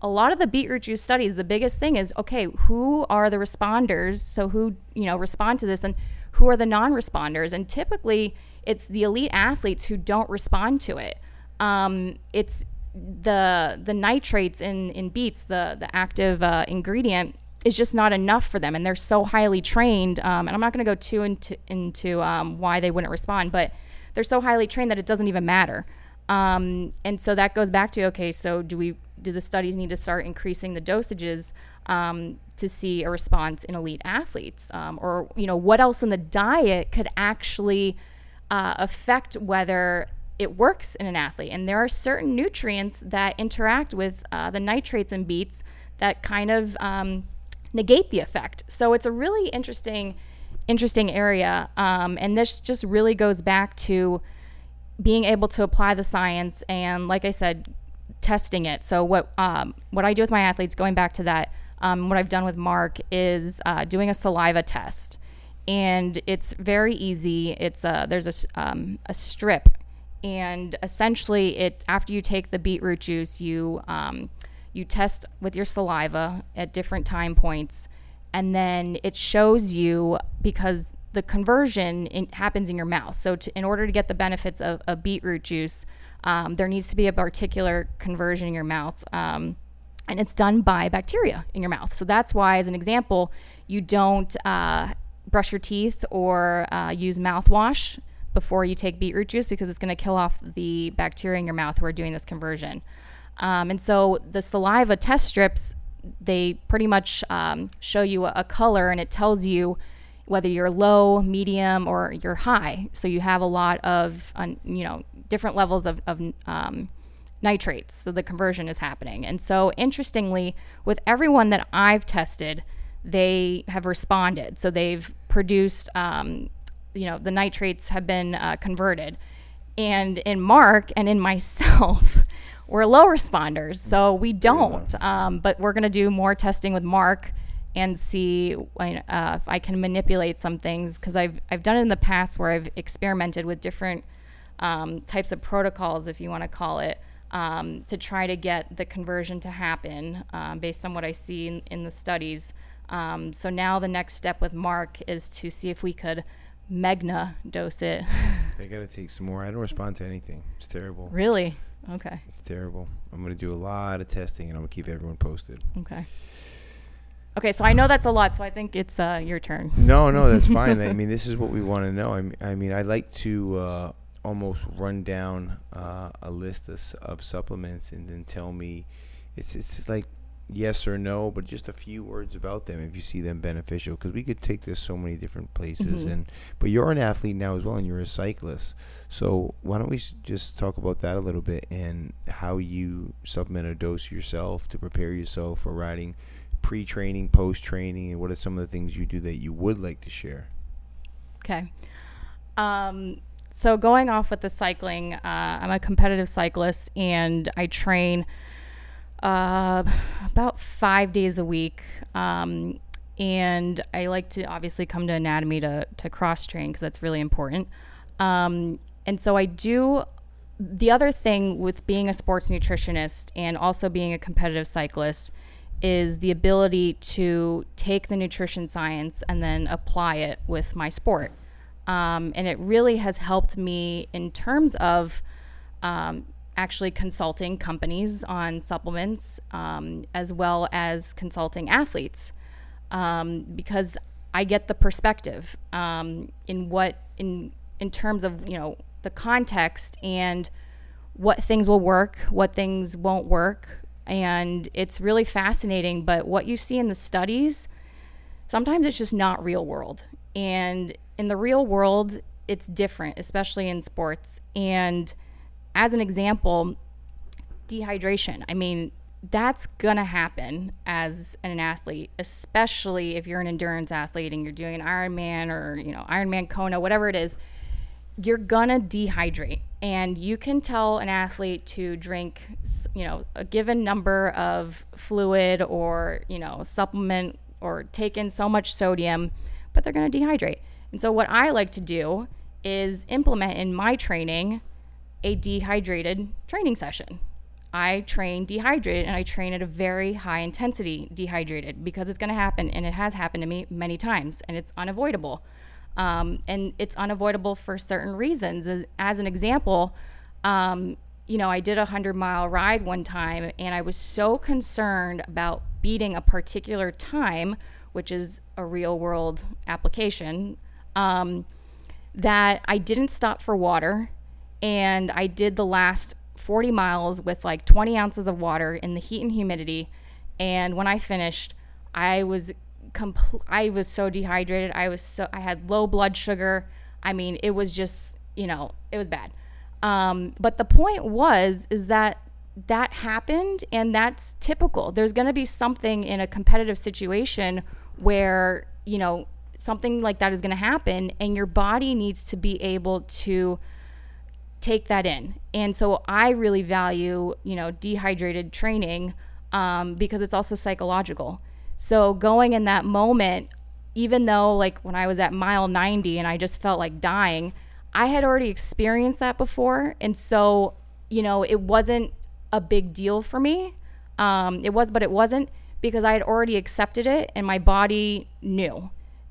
a lot of the beetroot juice studies. The biggest thing is, okay, who are the responders? So who, you know, respond to this and who are the non-responders? And typically it's the elite athletes who don't respond to it. Um, it's the, the nitrates in, in beets, the, the active uh, ingredient is just not enough for them. And they're so highly trained. Um, and I'm not going to go too into, into um, why they wouldn't respond, but they're so highly trained that it doesn't even matter. Um, and so that goes back to okay, so do we do the studies need to start increasing the dosages um, to see a response in elite athletes, um, or you know what else in the diet could actually uh, affect whether it works in an athlete? And there are certain nutrients that interact with uh, the nitrates and beets that kind of um, negate the effect. So it's a really interesting, interesting area, um, and this just really goes back to being able to apply the science and like i said testing it. So what um, what i do with my athletes going back to that um, what i've done with mark is uh, doing a saliva test. And it's very easy. It's a there's a, um, a strip. And essentially it after you take the beetroot juice you um, you test with your saliva at different time points and then it shows you because the conversion in, happens in your mouth. So, to, in order to get the benefits of, beetroot juice, um, there needs to be a particular conversion in your mouth. Um, and it's done by bacteria in your mouth. So that's why, as an example, you don't uh, brush your teeth or uh, use mouthwash before you take beetroot juice because it's going to kill off the bacteria in your mouth who are doing this conversion. Um, and so the saliva test strips, they pretty much um, show you a, color and it tells you whether you're low, medium, or you're high. So you have a lot of, you know, different levels of, of um, nitrates. So the conversion is happening. And so interestingly, with everyone that I've tested, they have responded. So they've produced, um, you know, the nitrates have been uh, converted. And in Mark and in myself, we're low responders. So we don't. Um, but we're going to do more testing with Mark and see uh, if I can manipulate some things because I've, I've done it in the past where I've experimented with different um, types of protocols, if you want to call it, um, to try to get the conversion to happen um, based on what I see in, in the studies. Um, so now the next step with Mark is to see if we could megna dose it. I gotta take some more. I don't respond to anything. It's terrible. Really? Okay. It's terrible. I'm gonna do a lot of testing and I'm gonna keep everyone posted. Okay. Okay, so I know that's a lot, so I think it's uh, your turn. No, no, that's fine. I mean, this is what we want to know. I mean, I mean, I like to uh, almost run down uh, a list of, of, supplements and then tell me it's it's like yes or no, but just a few words about them if you see them beneficial. Because we could take this so many different places, mm-hmm. and but you're an athlete now as well, and you're a cyclist. So why don't we just talk about that a little bit and how you supplement or dose yourself to prepare yourself for riding pre-training, post-training, and what are some of the things you do that you would like to share? Okay. Um, so going off with the cycling, uh, I'm a competitive cyclist and I train uh, about five days a week. Um, and I like to obviously come to anatomy to, to cross train because that's really important. Um, and so I do the other thing with being a sports nutritionist and also being a competitive cyclist is the ability to take the nutrition science and then apply it with my sport. Um, and it really has helped me in terms of um, actually consulting companies on supplements um, as well as consulting athletes um, because I get the perspective um, in what in in terms of you know the context and what things will work, what things won't work, and it's really fascinating. But what you see in the studies, sometimes it's just not real world. And in the real world, it's different, especially in sports. And as an example, dehydration. I mean, that's gonna happen as an athlete, especially if you're an endurance athlete and you're doing an Ironman or you know Ironman Kona, whatever it is. You're gonna dehydrate, and you can tell an athlete to drink you know a given number of fluid or you know supplement or take in so much sodium but they're going to dehydrate and so what i like to do is implement in my training a dehydrated training session. I train dehydrated and i train at a very high intensity dehydrated because it's going to happen and it has happened to me many times and it's unavoidable. Um, and it's unavoidable for certain reasons. As, an example um, you know, I did a 100 mile ride one time and I was so concerned about beating a particular time, which is a real world application, um, that I didn't stop for water. And I did the last 40 miles with like 20 ounces of water in the heat and humidity. And when I finished, I was compl- I was so dehydrated. I was so I had low blood sugar. I mean, it was just, you know, it was bad. Um, but the point was is that that happened and that's typical. There's going to be something in a competitive situation where, you know, something like that is going to happen and your body needs to be able to take that in. And so I really value, you know, dehydrated training um, because it's also psychological. So going in that moment, even though like when I was at mile 90 and I just felt like dying, I had already experienced that before. And so, you know, it wasn't a big deal for me. Um, it was, but it wasn't because I had already accepted it and my body knew.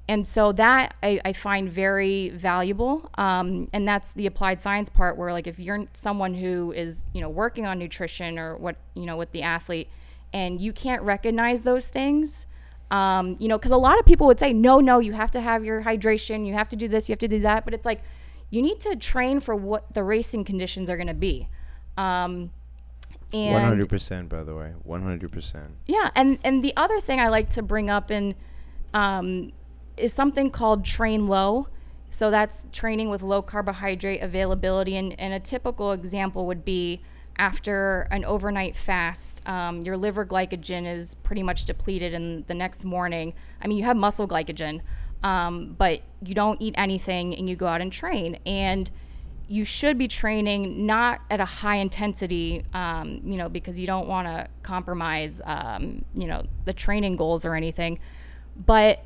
And so that I, I find very valuable. Um, and that's the applied science part where, like, if you're someone who is, you know, working on nutrition or what, you know, with the athlete, and you can't recognize those things, um, you know, because a lot of people would say, no, no, you have to have your hydration, you have to do this, you have to do that. But it's like, you need to train for what the racing conditions are going to be. Um, and One hundred percent, by the way, one hundred percent. yeah, and and the other thing I like to bring up in um, is something called train low. So that's training with low carbohydrate availability, and, and a typical example would be after an overnight fast, um, your liver glycogen is pretty much depleted, and the next morning, I mean, you have muscle glycogen, um, but you don't eat anything and you go out and train, and you should be training not at a high intensity, um, you know, because you don't want to compromise, um, you know, the training goals or anything. But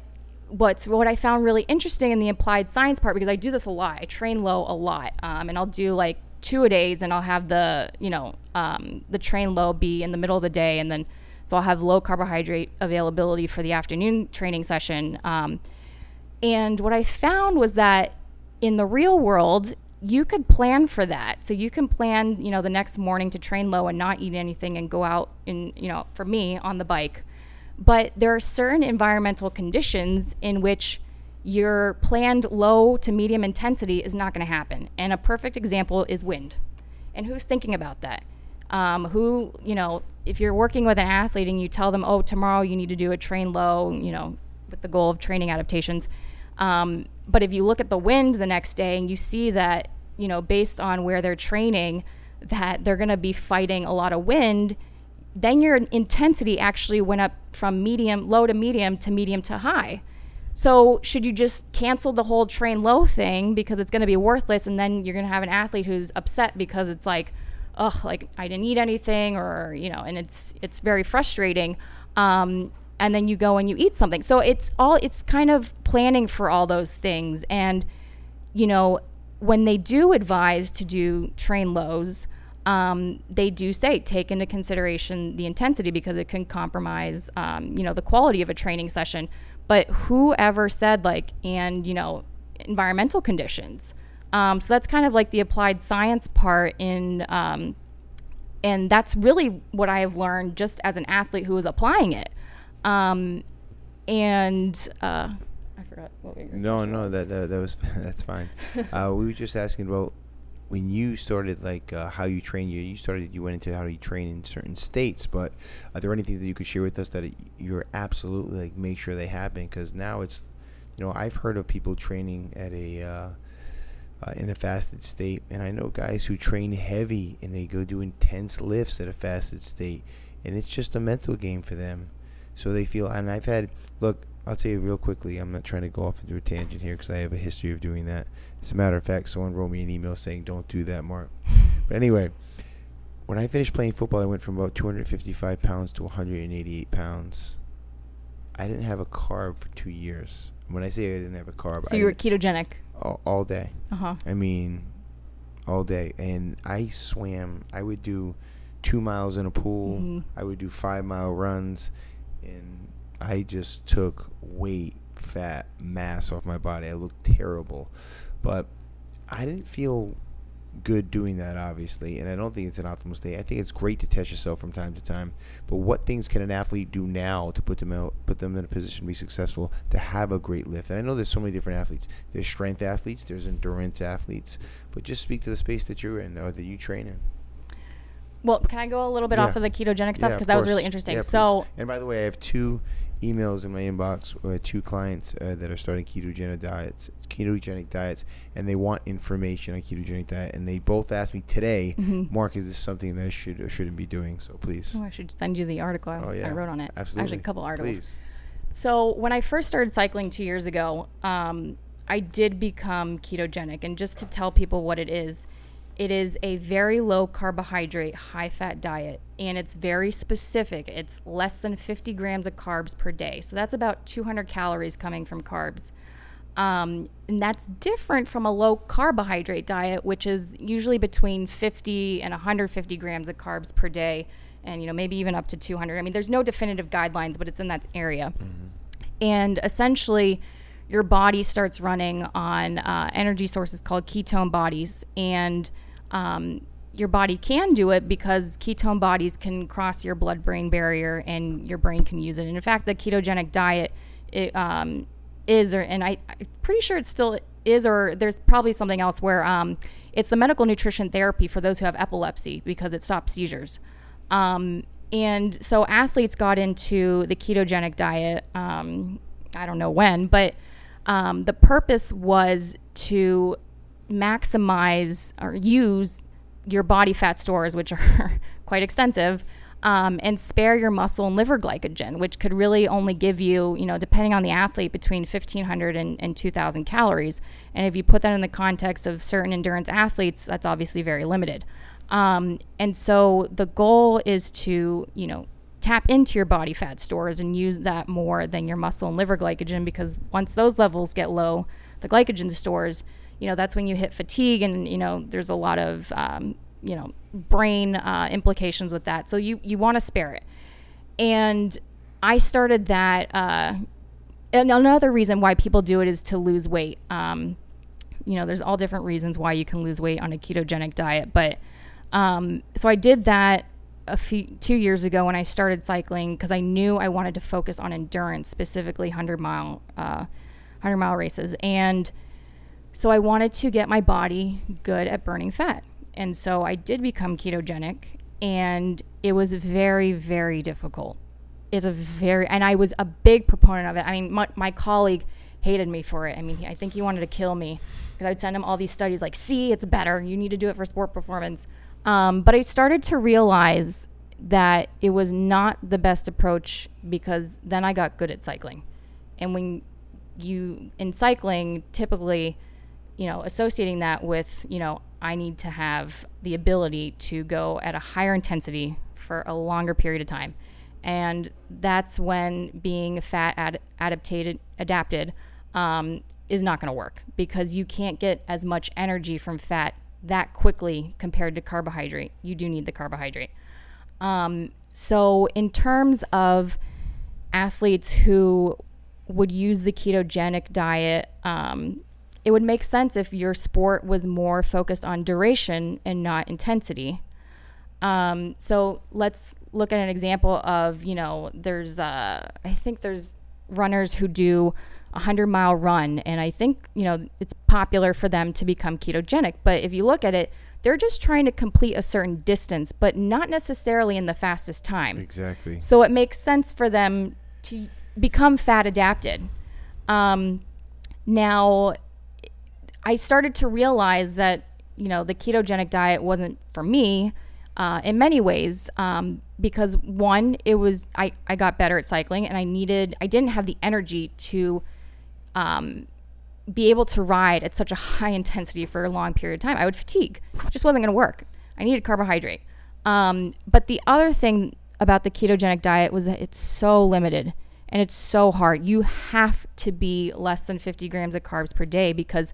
what's what I found really interesting in the applied science part, because I do this a lot, I train low a lot, um, and I'll do like two a days, and I'll have the, you know, um, the train low be in the middle of the day, and then so I'll have low carbohydrate availability for the afternoon training session. Um, and what I found was that in the real world, you could plan for that. So you can plan, you know, the next morning to train low and not eat anything and go out and, you know, for me on the bike. But there are certain environmental conditions in which your planned low to medium intensity is not going to happen. And a perfect example is wind. And who's thinking about that? Um, who, you know, if you're working with an athlete and you tell them, oh, tomorrow you need to do a train low, you know, with the goal of training adaptations. Um, but if you look at the wind the next day and you see that, you know, based on where they're training, that they're going to be fighting a lot of wind, then your intensity actually went up from medium, low to medium to medium to high. So should you just cancel the whole train low thing because it's going to be worthless, and then you're going to have an athlete who's upset because it's like, oh, like I didn't eat anything, or you know, and it's it's very frustrating. Um, and then you go and you eat something. So it's all it's kind of planning for all those things, and you know, when they do advise to do train lows, um, they do say take into consideration the intensity because it can compromise, um, you know, the quality of a training session. But whoever said like, and you know, environmental conditions. Um, so that's kind of like the applied science part in, um, and that's really what I have learned just as an athlete who is applying it. Um, and uh, I forgot what we were. No, no, that that, that was that's fine. uh, we were just asking about when you started, like uh, how you train. You you started. You went into how you train in certain states. But are there anything that you could share with us that you're absolutely like make sure they happen? Because now it's, you know, I've heard of people training at a. Uh, uh, in a fasted state, and I know guys who train heavy and they go do intense lifts at a fasted state, and it's just a mental game for them. So they feel, and I've had, look, I'll tell you real quickly. I'm not trying to go off into a tangent here because I have a history of doing that. As a matter of fact, someone wrote me an email saying, "Don't do that, Mark." but anyway, when I finished playing football, I went from about 255 pounds to 188 pounds. I didn't have a carb for two years. When I say I didn't have a carb, So I you were ketogenic. all, all day. Uh huh. I mean, all day. And I swam. I would do two miles in a pool. Mhm. I would do five mile runs, and I just took weight, fat, mass off my body. I looked terrible, but I didn't feel good doing that obviously and i don't think it's an optimal state. I think it's great to test yourself from time to time but what things can an athlete do now to put them out put them in a position to be successful to have a great lift? And i know there's so many different athletes. There's strength athletes there's endurance athletes but just speak to the space that you're in or that you train in. Well, can I go a little bit Yeah. off of the ketogenic stuff? because of that was really interesting. Yeah, so and by the way, I have two emails in my inbox with two clients uh, that are starting ketogenic diets, ketogenic diets, and they want information on ketogenic diet. And they both asked me today, Mhm. Mark, is this something that I should or shouldn't be doing? So please. oh, I should send you the article I, Oh, yeah. I wrote on it. Absolutely. Actually, a couple articles. Please. So when I first started cycling two years ago, um, I did become ketogenic, and just to tell people what it is, it is a very low carbohydrate, high fat diet, and it's very specific. It's less than 50 grams of carbs per day, so that's about 200 calories coming from carbs. Um, and that's different from a low carbohydrate diet, which is usually between 50 and 150 grams of carbs per day, and you know maybe even up to 200. I mean, there's no definitive guidelines, but it's in that area. And essentially, your body starts running on uh, energy sources called ketone bodies, and um, your body can do it because ketone bodies can cross your blood brain barrier and your brain can use it. And in fact, the ketogenic diet it, um, is, or, and I, I'm pretty sure it still is, or there's probably something else where um, it's the medical nutrition therapy for those who have epilepsy because it stops seizures. Um, and so athletes got into the ketogenic diet. Um, I don't know when, but um, the purpose was to maximize or use your body fat stores, which are quite extensive, um, and spare your muscle and liver glycogen, which could really only give you, you know, depending on the athlete, between 1,500 and, and 2,000 calories. And if you put that in the context of certain endurance athletes, that's obviously very limited. Um, and so the goal is to, you know, tap into your body fat stores and use that more than your muscle and liver glycogen because once those levels get low, the glycogen stores, you know, that's when you hit fatigue and, you know, there's a lot of, um, you know, brain uh, implications with that. So you, you want to spare it. And I started that. Uh, and another reason why people do it is to lose weight. Um, you know, there's all different reasons why you can lose weight on a ketogenic diet. But um, so I did that a few two years ago when I started cycling because I knew I wanted to focus on endurance, specifically hundred mile uh, hundred mile races, and so I wanted to get my body good at burning fat, and so I did become ketogenic, and it was very very difficult. It's a very and I was a big proponent of it. I mean, my, my colleague hated me for it. I mean, I think he wanted to kill me because I'd send him all these studies like, "See, it's better. You need to do it for sport performance." Um, but I started to realize that it was not the best approach because then I got good at cycling. And when you, in cycling, typically, you know, associating that with, you know, I need to have the ability to go at a higher intensity for a longer period of time. And that's when being fat ad- adapted, adapted um, is not going to work because you can't get as much energy from fat that quickly compared to carbohydrate. You do need the carbohydrate. Um, so, in terms of athletes who would use the ketogenic diet, um, it would make sense if your sport was more focused on duration and not intensity. Um, so let's look at an example of, you know, there's, uh, I think there's runners who do a 100 mile run. And I think, you know, it's popular for them to become ketogenic. But if you look at it, they're just trying to complete a certain distance, but not necessarily in the fastest time. Exactly. So it makes sense for them to become fat adapted. Um, now, I started to realize that, you know, the ketogenic diet wasn't for me uh, in many ways um, because one, it was, I, I got better at cycling and I needed, I didn't have the energy to um, be able to ride at such a high intensity for a long period of time. I would fatigue. It just wasn't going to work. I needed carbohydrate. Um, but the other thing about the ketogenic diet was that it's so limited and it's so hard. You have to be less than 50 grams of carbs per day because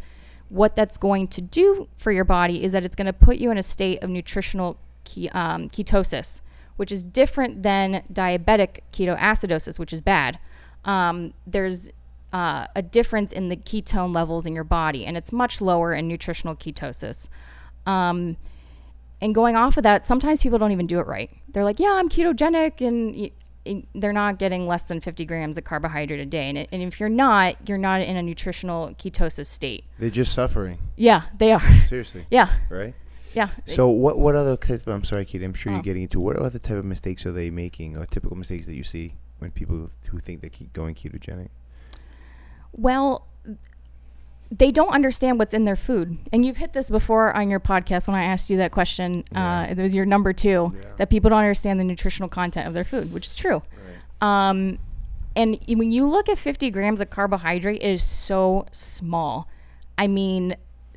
what that's going to do for your body is that it's going to put you in a state of nutritional ke- um, ketosis, which is different than diabetic ketoacidosis, which is bad. Um, there's uh, a difference in the ketone levels in your body, and it's much lower in nutritional ketosis. Um, and going off of that, sometimes people don't even do it right. They're like, "Yeah, I'm ketogenic," and they're not getting less than 50 grams of carbohydrate a day. And, it, and if you're not, you're not in a nutritional ketosis state. They're just suffering. Yeah, they are. Seriously. yeah, Right. yeah. So what what other type, I'm sorry, Katie. I'm sure Oh. you're getting into what other type of mistakes are they making, or typical mistakes that you see when people who think they keep going ketogenic? Well, they don't understand what's in their food. And you've hit this before on your podcast when I asked you that question. Yeah. Uh, it was your number two Yeah. that people don't understand the nutritional content of their food, which is true. Um, and when you look at 50 grams of carbohydrate, it is so small. I mean,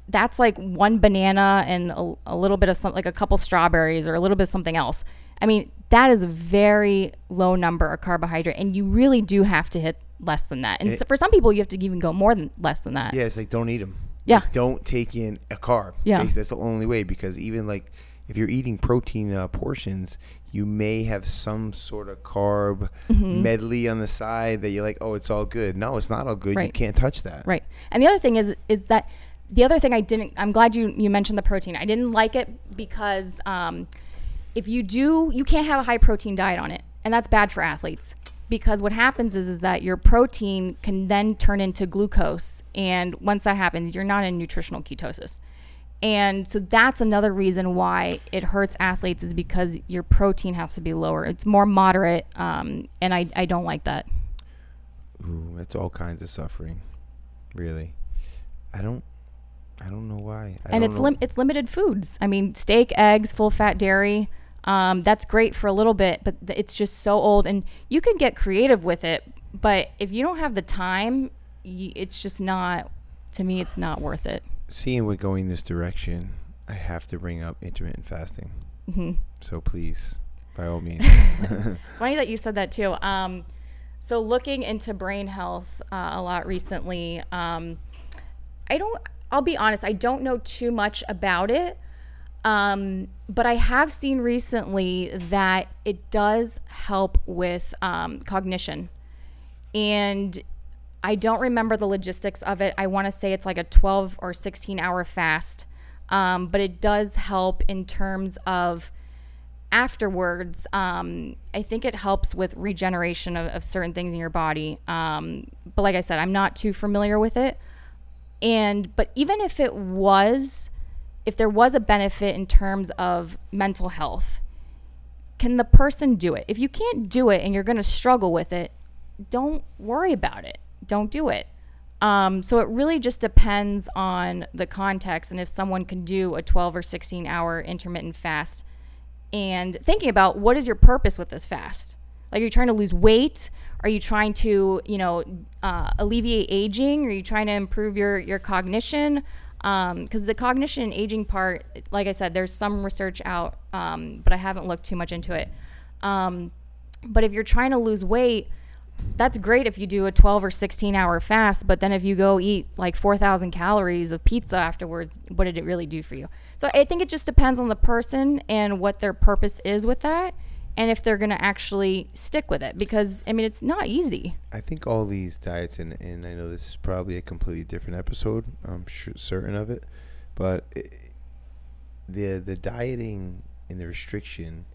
that's like one banana and a, a little bit of some, like a couple strawberries or a little bit of something else. I mean, that is a very low number of carbohydrate, and you really do have to hit less than that. And It- so for some people, you have to even go more than less than that. Yeah, it's like don't eat them. Yeah. don't take in a carb. Yeah. Basically, that's the only way because even like if you're eating protein uh, portions, you may have some sort of carb Mm-hmm. medley on the side that you're like, oh, it's all good. No, it's not all good. You can't touch that. Right. And the other thing is is that the other thing I didn't, I'm glad you, you mentioned the protein. I didn't like it because um, if you do, you can't have a high protein diet on it. And that's bad for athletes because what happens is, is that your protein can then turn into glucose. And once that happens, you're not in nutritional ketosis. And so that's another reason why it hurts athletes is because your protein has to be lower. It's more moderate. Um, and I, I don't like that. Ooh, it's all kinds of suffering, really. I don't, I don't know why. I and it's lim- it's limited foods. I mean, steak, eggs, full fat dairy. Um, that's great for a little bit, but it's just so old, and you can get creative with it. But if you don't have the time, y- it's just not. To me, it's not worth it. Seeing we're going this direction, I have to bring up intermittent fasting. hmm So please, by all means. Funny that you said that too. Um, so looking into brain health uh, a lot recently, um, I don't. I'll be honest. I don't know too much about it, um, but I have seen recently that it does help with um, cognition, and I don't remember the logistics of it. I want to say it's like a 12 or 16 hour fast, um, but it does help in terms of afterwards, um, I think it helps with regeneration of, of certain things in your body. Um, but like I said, I'm not too familiar with it. And but even if it was, if there was a benefit in terms of mental health, can the person do it? If you can't do it and you're going to struggle with it, don't worry about it. Don't do it. Um, so it really just depends on the context and if someone can do a 12 or 16 hour intermittent fast and thinking about what is your purpose with this fast like are you trying to lose weight are you trying to you know uh, alleviate aging are you trying to improve your your cognition because the cognition and aging part like i said there's some research out um, but i haven't looked too much into it. Um, but if you're trying to lose weight that's great if you do a 12 or 16 hour fast but then if you go eat like 4000 calories of pizza afterwards what did it really do for you? So i think it just depends on the person and what their purpose is with that and if they're going to actually stick with it because i mean it's not easy I think all these diets, and, and I know this is probably a completely different episode. I'm sure, certain of it, but it, the the dieting and the restriction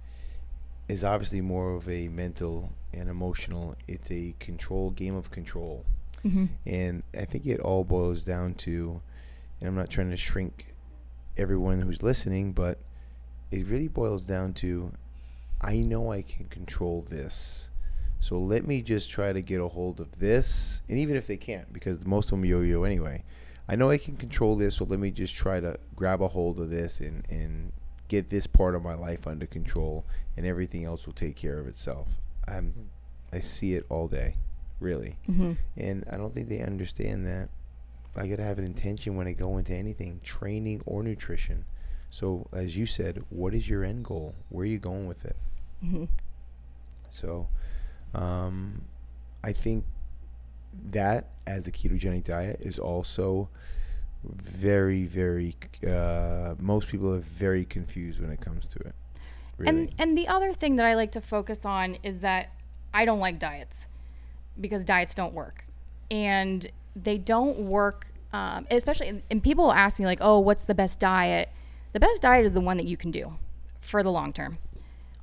is obviously more of a mental and emotional. It's a control game of control, mm-hmm. and I think it all boils down to. And I'm not trying to shrink everyone who's listening, but it really boils down to I know I can control this. So let me just try to get a hold of this. And even if they can't, because most of them yo yo anyway, I know I can control this. So let me just try to grab a hold of this and, and get this part of my life under control, and everything else will take care of itself. I'm, I see it all day, really. Mm-hmm. And I don't think they understand that. I got to have an intention when I go into anything, training or nutrition. So, as you said, what is your end goal? Where are you going with it? So, um, I think that as the ketogenic diet is also very, very. Uh, most people are very confused when it comes to it. Really, And and the other thing that I like to focus on is that I don't like diets because diets don't work, and they don't work. Um, especially, and people will ask me like, "Oh, what's the best diet?" The best diet is the one that you can do for the long term,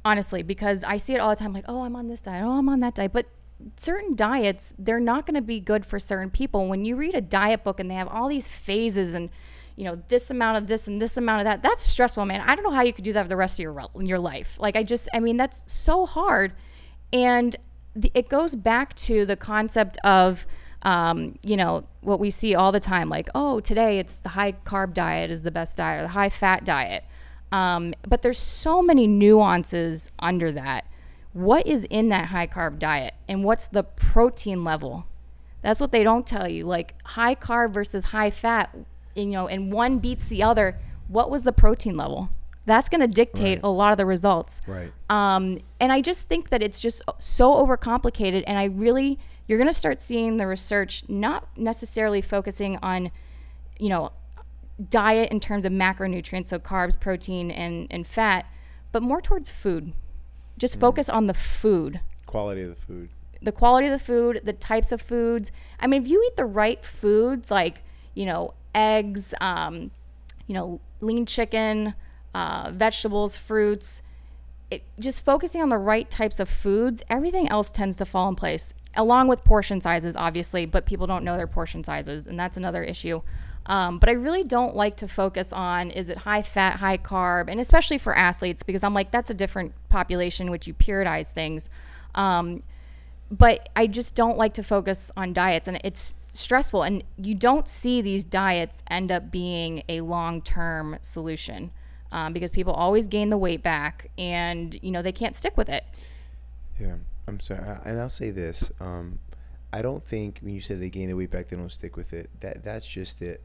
honestly, because I see it all the time. Like, "Oh, I'm on this diet. Oh, I'm on that diet," but certain diets they're not going to be good for certain people. When you read a diet book and they have all these phases and you know this amount of this and this amount of that that's stressful man. I don't know how you could do that for the rest of your your life. Like i just i mean that's so hard. And the, it goes back to the concept of um, you know what we see all the time like oh today it's the high carb diet is the best diet or the high fat diet um, but there's so many nuances under that what is in that high carb diet and what's the protein level that's what they don't tell you like high carb versus high fat you know and one beats the other what was the protein level that's going to dictate Right. a lot of the results right. um, and I just think that it's just so overcomplicated. And I really, you're going to start seeing the research not necessarily focusing on, you know, diet in terms of macronutrients, so carbs, protein, and, and fat, but more towards food. Just focus on the food Quality of the food. the quality of the food, the types of foods. I mean, if you eat the right foods, like, you know, eggs, um, you know, lean chicken, uh, vegetables, fruits. It, just focusing on the right types of foods, everything else tends to fall in place, along with portion sizes, obviously, but people don't know their portion sizes, and that's another issue. Um, but I really don't like to focus on is it high fat, high carb, and especially for athletes, because I'm like, that's a different population, which you periodize things. Um, but I just don't like to focus on diets, and it's stressful. And you don't see these diets end up being a long term solution um, because people always gain the weight back, and you know they can't stick with it. Yeah, I'm sorry, and I'll say this: um, I don't think when you said they gain the weight back, they don't stick with it. That that's just it.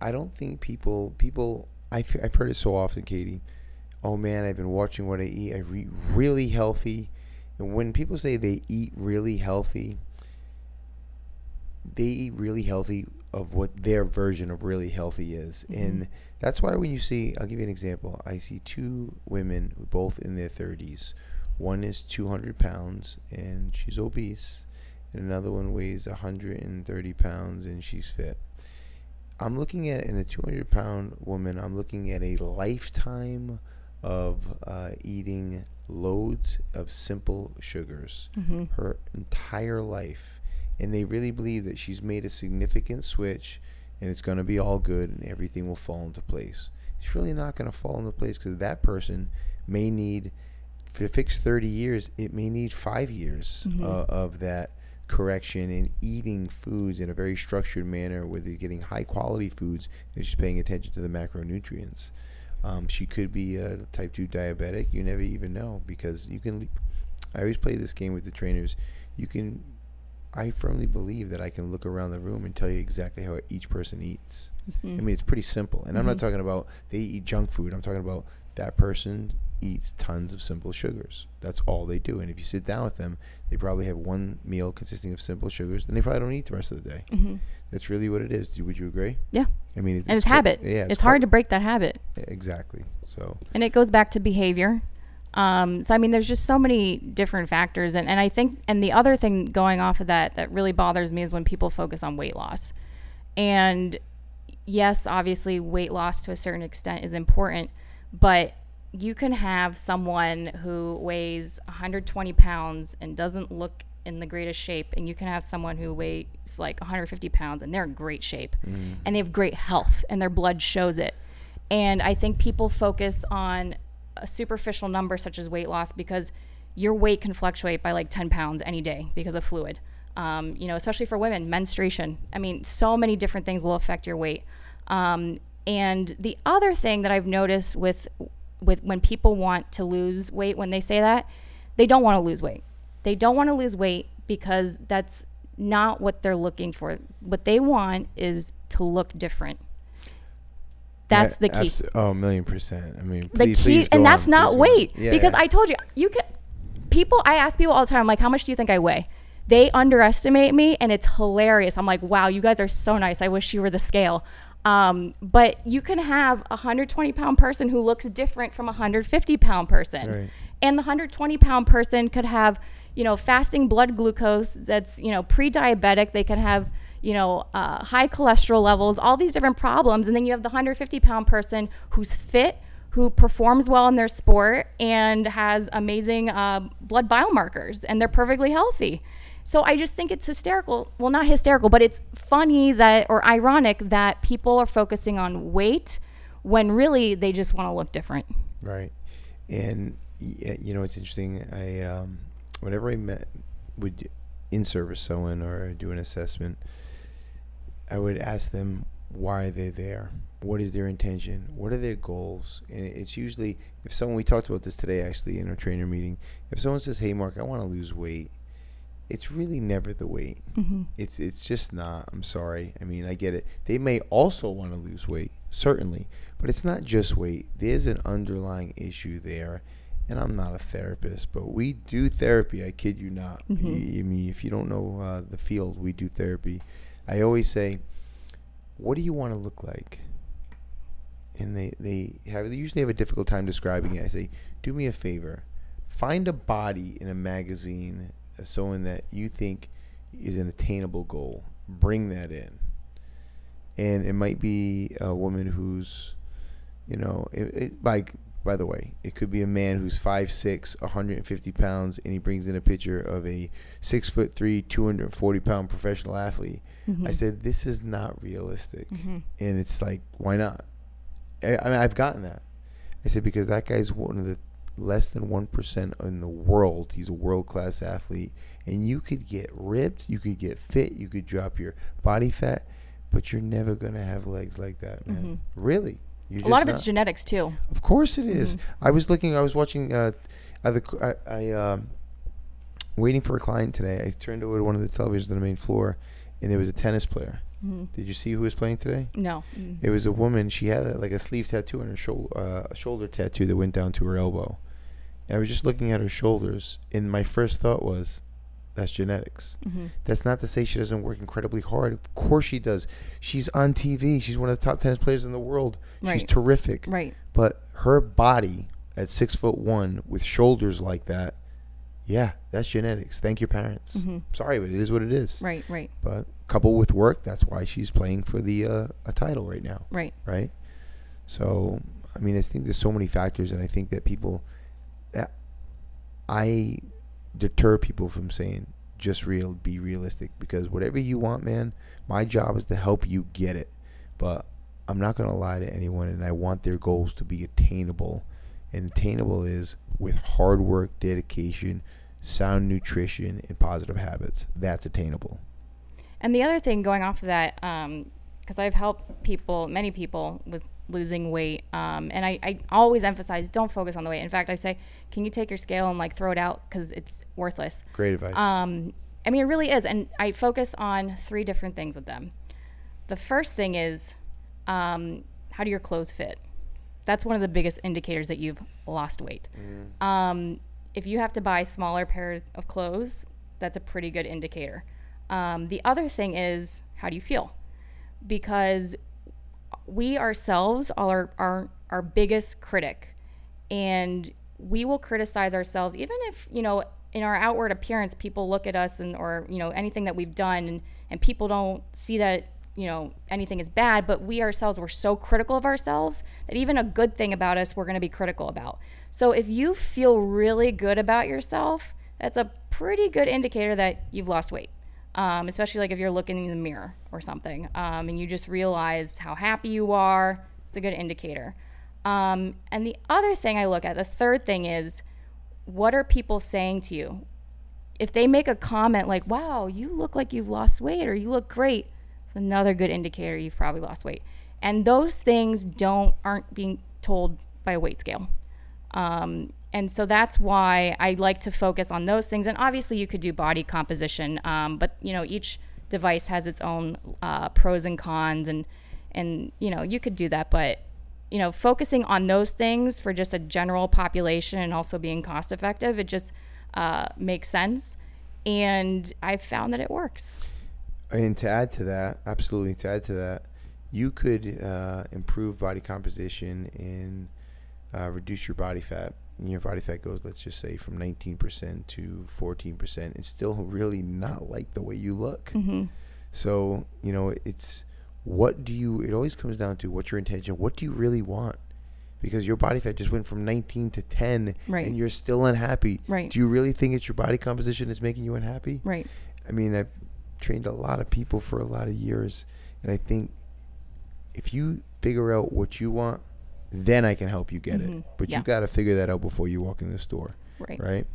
I don't think people people. I've I've heard it so often, Katie. Oh man, I've been watching what I eat. I eat really healthy, and when people say they eat really healthy, they eat really healthy of what their version of really healthy is. Mm-hmm. And that's why when you see, I'll give you an example. I see two women, both in their 30s. One is 200 pounds and she's obese, and another one weighs 130 pounds and she's fit. I'm looking at in a 200 pound woman, I'm looking at a lifetime of uh, eating loads of simple sugars her entire life. And they really believe that she's made a significant switch and it's going to be all good and everything will fall into place. It's really not going to fall into place because that person may need, to fix 30 years, it may need five years uh, of that correction and eating foods in a very structured manner where they're getting high quality foods and she's paying attention to the macronutrients. Um, she could be a type 2 diabetic. You never even know because you can. I always play this game with the trainers. You can. I firmly believe that I can look around the room and tell you exactly how each person eats. I mean, it's pretty simple. And I'm not talking about they eat junk food. I'm talking about that person eats tons of simple sugars. That's all they do. And if you sit down with them, they probably have one meal consisting of simple sugars, and they probably don't eat the rest of the day. That's really what it is. Do- Would you agree? Yeah. I mean, And it's part- habit. Yeah, it's hard to break that habit. Exactly. So and it goes back to behavior um, so i mean there's just so many different factors and, and i think and the other thing going off of that that really bothers me is when people focus on weight loss and yes obviously weight loss to a certain extent is important but you can have someone who weighs 120 pounds and doesn't look in the greatest shape and you can have someone who weighs like 150 pounds and they're in great shape and they have great health and their blood shows it and I think people focus on a superficial number such as weight loss because your weight can fluctuate by like 10 pounds any day because of fluid. Um, you know, especially for women, menstruation. I mean, so many different things will affect your weight. Um, and the other thing that I've noticed with with when people want to lose weight, when they say that, they don't want to lose weight. They don't want to lose weight because that's not what they're looking for. What they want is to look different. That's the key Abs- oh, a million percent. I mean, the please, key please go and that's on, not please go on. weight Yeah, because yeah. i told you you can people i ask people all the time I'm like how much do you think i weigh they underestimate me and it's hilarious i'm like wow you guys are so nice i wish you were the scale um, but you can have a 120 pound person who looks different from a 150 pound person. Right. and the 120 pound person could have you know fasting blood glucose that's you know pre-diabetic. They could have you know uh, high cholesterol levels all these different problems. And then you have the 150 pound person who's fit who performs well in their sport and has amazing uh, blood biomarkers and they're perfectly healthy so i just think it's hysterical well not hysterical but it's funny that or ironic that people are focusing on weight when really they just want to look different Right. And you know, it's interesting. I um, whenever I met would in service someone or do an assessment, I would ask them why they're there. What is their intention? What are their goals? And it's usually if someone we talked about this today actually in our trainer meeting. If someone says, "Hey, Mark, I want to lose weight," it's really never the weight. It's it's just not. I'm sorry. I mean, I get it. They may also want to lose weight, certainly, but it's not just weight. There's an underlying issue there. And I'm not a therapist, but we do therapy. I kid you not. I mean, if you don't know uh, the field, we do therapy. I always say, "What do you want to look like?" And they they have they usually have a difficult time describing it. I say, "Do me a favor, find a body in a magazine, uh, someone that you think is an attainable goal. Bring that in. and it might be a woman who's, you know, it, it, like by the way, it could be a man who's 5'6", 150 pounds, and he brings in a picture of a six foot three, 240 pound professional athlete. Mm-hmm. I said, this is not realistic, and it's like, why not? I, I mean, I've gotten that. I said because that guy's one of the less than one percent in the world. He's a world class athlete, and you could get ripped, you could get fit, you could drop your body fat, but you're never gonna have legs like that, man. Really. Mm-hmm. a lot of it's genetics too. Of course it is. I was looking. I was watching. Uh, the, I, I um, waiting for a client today. I turned over to one of the televisions on the main floor, and there was a tennis player. Did you see who was playing today? No. Mm. It was a woman. She had a, like a sleeve tattoo on her shoulder, uh, a shoulder tattoo that went down to her elbow. And I was just looking at her shoulders, and my first thought was, "That's genetics." Mm-hmm. That's not to say she doesn't work incredibly hard. Of course she does. She's on TV. She's one of the top tennis players in the world. She's terrific. Right. But her body at six foot one with shoulders like that, yeah, that's genetics. Thank your parents. Mhm. Sorry, but it is what it is. Right. Right. But coupled with work, that's why she's playing for the uh, a title right now, Right. right? So, I mean, I think there's so many factors, and I think that people, that I deter people from saying just real, be realistic, because whatever you want, man, my job is to help you get it. But I'm not gonna lie to anyone, and I want their goals to be attainable. And attainable is with hard work, dedication, sound nutrition, and positive habits. That's attainable. And the other thing going off of that, because I've helped people, many people, with losing weight, um, and I, I always emphasize don't focus on the weight. In fact, I say, can you take your scale and like throw it out because it's worthless. Great advice. Um, I mean, it really is. And I focus on three different things with them. The first thing is um, how do your clothes fit? That's one of the biggest indicators that you've lost weight. Um, if you have to buy smaller pairs of clothes, that's a pretty good indicator. Um, the other thing is how do you feel? Because we ourselves are our, our biggest critic and we will criticize ourselves even if you know in our outward appearance people look at us and or you know anything that we've done and, and people don't see that you know anything is bad but we ourselves we're so critical of ourselves that even a good thing about us we're going to be critical about. So if you feel really good about yourself that's a pretty good indicator that you've lost weight um, especially like if you're looking in the mirror or something um, and you just realize how happy you are it's a good indicator. Um, and the other thing i look at the third thing is what are people saying to you? If they make a comment like wow you look like you've lost weight or you look great it's another good indicator you've probably lost weight and those things don't aren't being told by a weight scale um, and so that's why I like to focus on those things. And obviously, you could do body composition, um, but you know, each device has its own uh, pros and cons, and and you know, you could do that. But you know, focusing on those things for just a general population and also being cost effective, it just uh, makes sense. And I've found that it works. And to add to that, absolutely to add to that, you could uh, improve body composition and uh, reduce your body fat. And your body fat goes, let's just say, from 19% to 14%, and still really not like the way you look. Mm-hmm. So, you know, it's what do you, it always comes down to what's your intention? What do you really want? Because your body fat just went from 19 to 10 Right. and you're still unhappy. Right. Do you really think it's your body composition that's making you unhappy? Right. I mean, I've trained a lot of people for a lot of years, and I think if you figure out what you want, then I can help you get it. Mhm. But Yeah. you got to figure that out before you walk in the store, Right. right?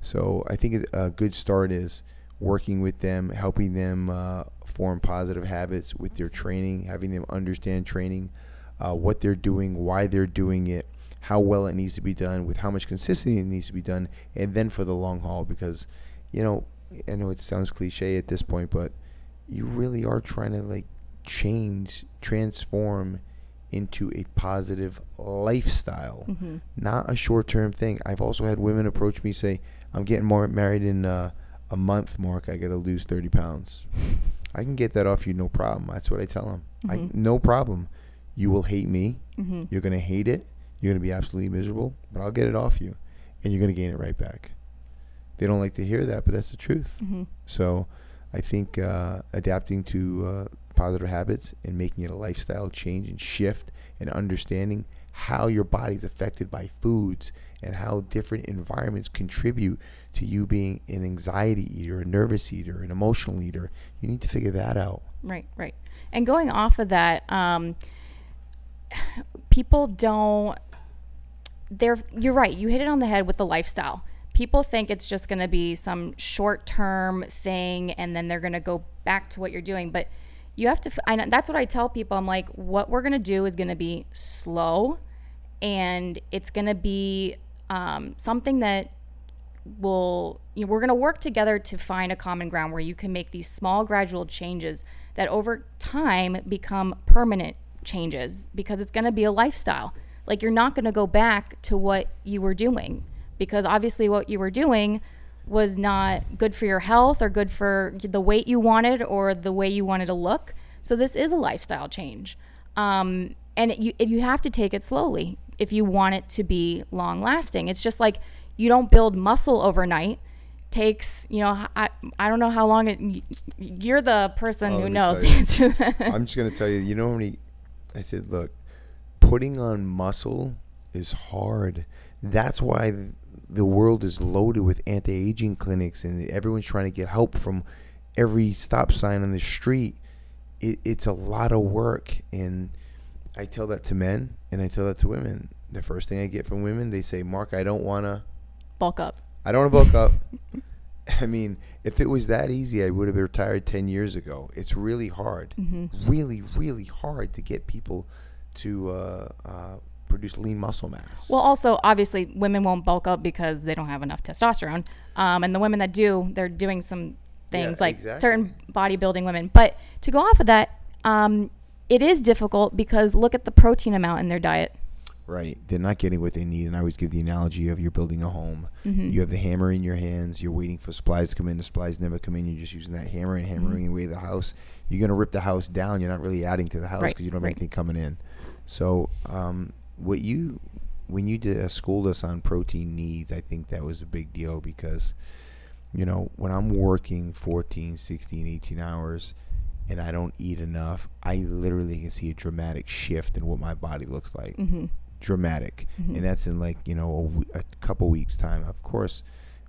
So I think a good start is working with them, helping them uh, form positive habits with their training, having them understand training, uh, what they're doing, why they're doing it, how well it needs to be done, with how much consistency it needs to be done, and then for the long haul. Because, you know, I know it sounds cliche at this point, but you really are trying to like change, transform into a positive lifestyle, Mm-hmm. not a short-term thing. I've also had women approach me say, "I'm getting more married in uh, a month, Mark. I got to lose 30 pounds." I can get that off you, no problem. That's what I tell them. I, Mhm. no problem. You will hate me. Mm-hmm. You're gonna hate it. You're gonna be absolutely miserable. But I'll get it off you, and you're gonna gain it right back. They don't like to hear that, but that's the truth. Mm-hmm. So, I think uh, adapting to uh, positive habits and making it a lifestyle change and shift and understanding how your body's affected by foods and how different environments contribute to you being an anxiety eater, a nervous eater, an emotional eater. You need to figure that out. Right, right. And going off of that, um, people don't. They're. You're right. You hit it on the head with the lifestyle. People think it's just going to be some short-term thing, and then they're going to go back to what you're doing. But you have to. I, that's what I tell people. I'm like, what we're going to do is going to be slow, and it's going to be um, something that will you know, we're going to work together to find a common ground where you can make these small gradual changes that over time become permanent changes because it's going to be a lifestyle like you're not going to go back to what you were doing because obviously what you were doing was not good for your health or good for the weight you wanted or the way you wanted to look so this is a lifestyle change um, and it, you, it, you have to take it slowly if you want it to be long lasting it's just like you don't build muscle overnight takes you know I, I don't know how long it you're the person Oh, who knows I'm just gonna tell you. You know how many? I said, look, putting on muscle is hard. That's why the world is loaded with anti-aging clinics, and everyone's trying to get help from every stop sign on the street. It, it's a lot of work, and I tell that to men, and I tell that to women. The first thing I get from women, they say, "Mark, I don't wanna." bulk up I don't want to bulk up. I mean, if it was that easy, I would have retired 10 years ago. It's really hard. Mm-hmm. Really, really hard to get people to uh, uh, produce lean muscle mass. Well, also, obviously, women won't bulk up because they don't have enough testosterone. Um, and the women that do, they're doing some things Yeah, like exactly. certain bodybuilding women. But to go off of that, um, it is difficult because look at the protein amount in their diet. right. They're not getting what they need. And I always give the analogy of you're building a home. Mm-hmm. You have the hammer in your hands. You're waiting for supplies to come in. The supplies never come in. You're just using that hammer and hammering away the house. You're going to rip the house down. You're not really adding to the house Right, because you don't have right. anything coming in. So, um, what you when you did uh, schooled us on protein needs, I think that was a big deal because, you know, when I'm working 14, 16, 18 hours and I don't eat enough, I literally can see a dramatic shift in what my body looks like. Mm-hmm. Dramatic. And that's in like, you know, a, w- a couple weeks' time. Of course,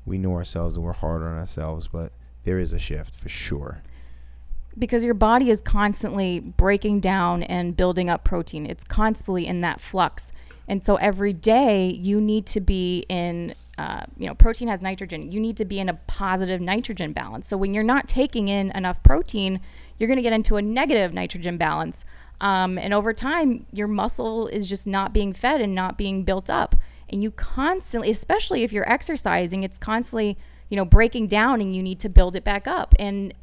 we know ourselves and we're hard on ourselves, but there is a shift for sure. Because your body is constantly breaking down and building up protein. It's constantly in that flux. And so every day you need to be in, uh, you know, protein has nitrogen. You need to be in a positive nitrogen balance. So when you're not taking in enough protein, you're going to get into a negative nitrogen balance. Um, and over time, your muscle is just not being fed and not being built up. And you constantly, especially if you're exercising, it's constantly, you know, breaking down and you need to build it back up. And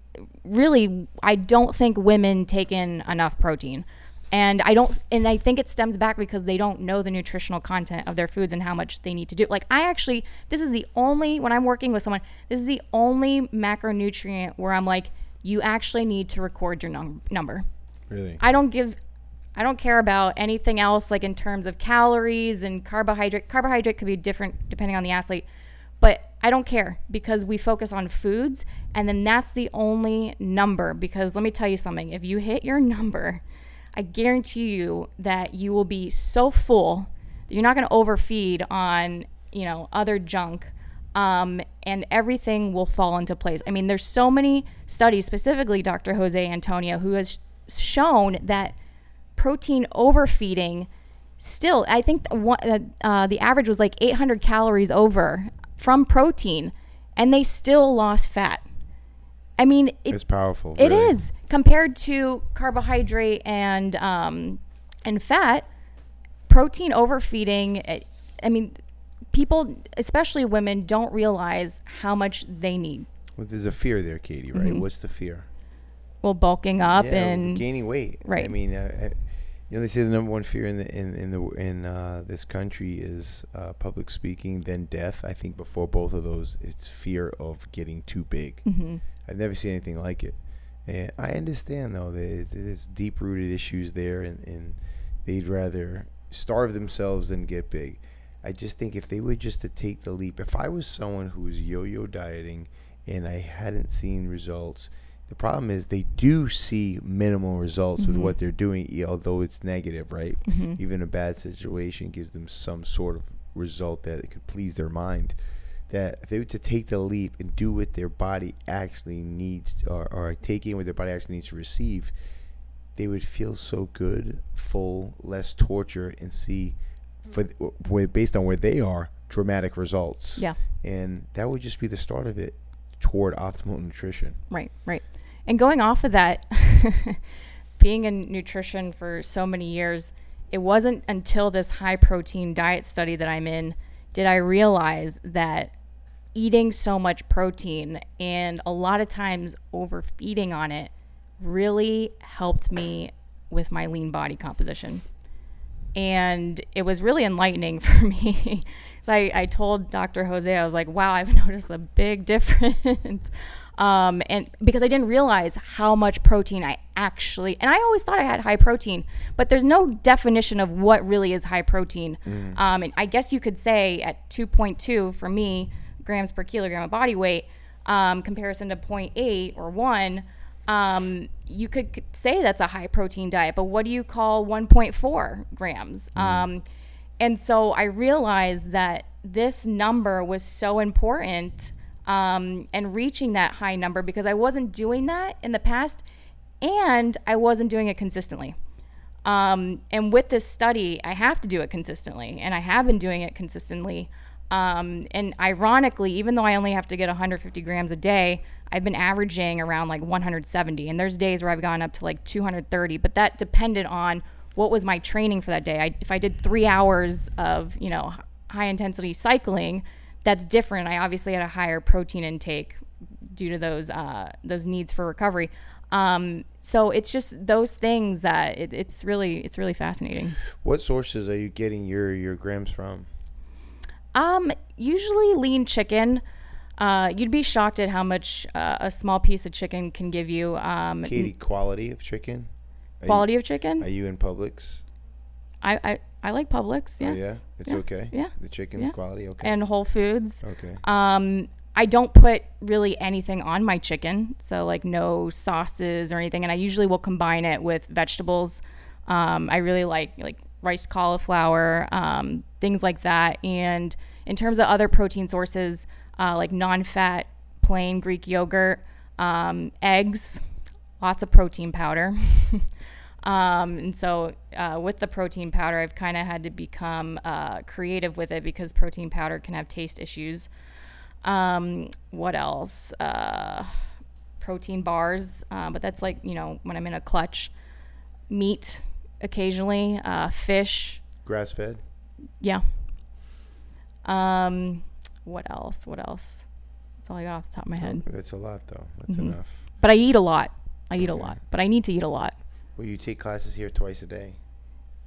really I don't think women take in enough protein. And I don't and I think it stems back because they don't know the nutritional content of their foods and how much they need to do. Like I actually this is the only when I'm working with someone, this is the only macronutrient where I'm like you actually need to record your num- number. Really? I don't give I don't care about anything else like in terms of calories and carbohydrate. Carbohydrate could be different depending on the athlete, but I don't care because we focus on foods and then that's the only number because let me tell you something, if you hit your number, I guarantee you that you will be so full that you're not going to overfeed on, you know, other junk. Um, and everything will fall into place. I mean, there's so many studies, specifically Dr. Jose Antonio, who has shown that protein overfeeding still i think the uh, uh, the average was like 800 calories over from protein and they still lost fat i mean it, It's powerful. it really. is compared to carbohydrate and um, and fat protein overfeeding it, i mean people especially women don't realize how much they need Well, there's a fear there, Katie, right? What's the fear? well bulking up yeah, and gaining weight. Right. I mean, uh, you know, they say the number one fear in the in in the in uh, this country is uh, public speaking, then death. I think before both of those, it's fear of getting too big. Mhm. I've never seen anything like it, and I understand though that there's deep rooted issues there, and, and they'd rather starve themselves than get big. I just think if they were just to take the leap, if I was someone who was yo-yo dieting and I hadn't seen results, The problem is they do see minimal results with Mhm. what they're doing, although it's negative, right? Mhm. Even a bad situation gives them some sort of result that it could please their mind. That if they were to take the leap and do what their body actually needs, or, or take in what their body actually needs to receive, they would feel so good, full, less torture, and see, for where based on where they are, dramatic results. Yeah. and that would just be the start of it toward optimal nutrition. Right, right. And going off of that, being in nutrition for so many years, it wasn't until this high protein diet study that I'm in did I realize that eating so much protein and a lot of times overfeeding on it really helped me with my lean body composition. And it was really enlightening for me. so I, I told Dr. Jose, I was like, wow, I've noticed a big difference. Um, and because I didn't realize how much protein I actually, and I always thought I had high protein, but there's no definition of what really is high protein. Um, and I guess you could say at 2.2 for me grams per kilogram of body weight, um, comparison to 0.8 or 1, um, you could say that's a high protein diet, but what do you call 1.4 grams? Um, and so I realized that this number was so important um, and reaching that high number because I wasn't doing that in the past and I wasn't doing it consistently. Um, and with this study, I have to do it consistently, and I have been doing it consistently. Um, and ironically, even though I only have to get 150 grams a day, I've been averaging around like 170. And there's days where I've gone up to like 230, but that depended on what was my training for that day. I, if I did three hours of, you know, high intensity cycling, that's different. I obviously had a higher protein intake due to those uh, those needs for recovery. Um, so it's just those things that it, it's really it's really fascinating. What sources are you getting your your grams from? Um, usually lean chicken. Uh, you'd be shocked at how much uh, a small piece of chicken can give you. Um, Katie, quality of chicken. Are quality You, of chicken. are you in Publix? I, I I like Publix, yeah, Oh, yeah, it's Yeah. okay. Yeah. the chicken Yeah. quality. Okay. and Whole Foods. okay. Um, I don't put really anything on my chicken, so like no sauces or anything, and I usually will combine it with vegetables. Um, I really like like rice cauliflower, um, things like that. And in terms of other protein sources, uh, like non-fat plain Greek yogurt, um, eggs, lots of protein powder. Um, and so uh, with the protein powder, I've kind of had to become uh, creative with it because protein powder can have taste issues. Um, what else? Uh, protein bars, uh, but that's like, you know, when I'm in a clutch. Meat occasionally, uh, fish. Grass fed. Yeah. Um, what else? What else? That's all I got off the top of my head. That's a lot though. That's Mhm. enough. But I eat a lot. I eat a lot. But I need to eat a lot. Well, you take classes here twice a day.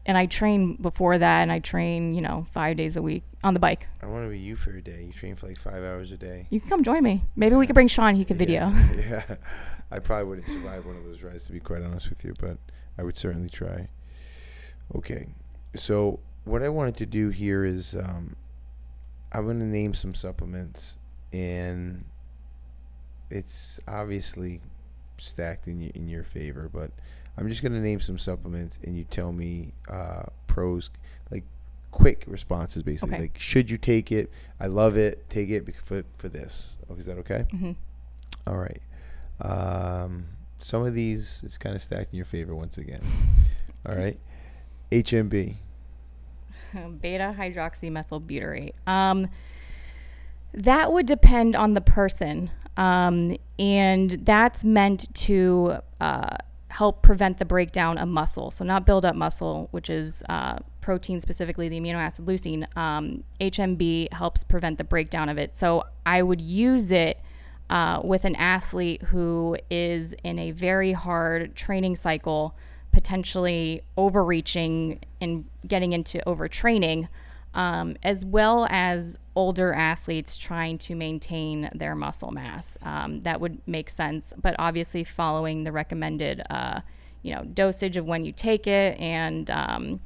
and I train before that, and I train, you know, five days a week on the bike. I want to be you for a day. You train for like five hours a day. You can come join me. Maybe we could bring Sean. He could video. Yeah, yeah. I probably wouldn't survive one of those rides to be quite honest with you, but I would certainly try. Okay, so what I wanted to do here is um, I'm going to name some supplements, and it's obviously stacked in your, in your favor, but I'm just going to name some supplements, and you tell me uh, pros, like quick responses, basically. Okay. Like, should you take it? I love it. Take it for for this. Oh, is that okay? hmm All right. Um, some of these it's kind of stacked in your favor once again. All right. HMB. Beta hydroxymethylbutyrate. Um, that would depend on the person, um, and that's meant to uh, help prevent the breakdown of muscle. So not build up muscle, which is uh, protein specifically the amino acid leucine. Um, HMB helps prevent the breakdown of it. So I would use it. Uh, with an athlete who is in a very hard training cycle, potentially overreaching and getting into overtraining, um, as well as older athletes trying to maintain their muscle mass. Um, that would make sense, but obviously following the recommended, uh, you know, dosage of when you take it and um,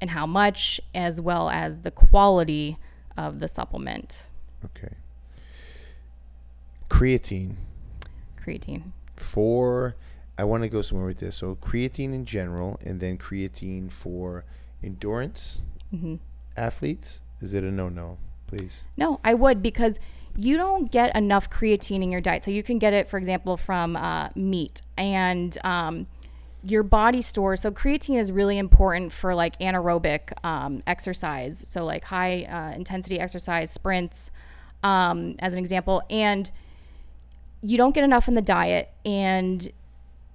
and how much, as well as the quality of the supplement. Okay. Creatine. Creatine. for I want to go somewhere with this. So creatine in general, and then creatine for endurance Mm-hmm. athletes. Is it a no-no? Please. No, I would because you don't get enough creatine in your diet. So you can get it, for example, from uh, meat and um, your body stores. So creatine is really important for like anaerobic um, exercise. So like high uh, intensity exercise, sprints, um, as an example. And you don't get enough in the diet. And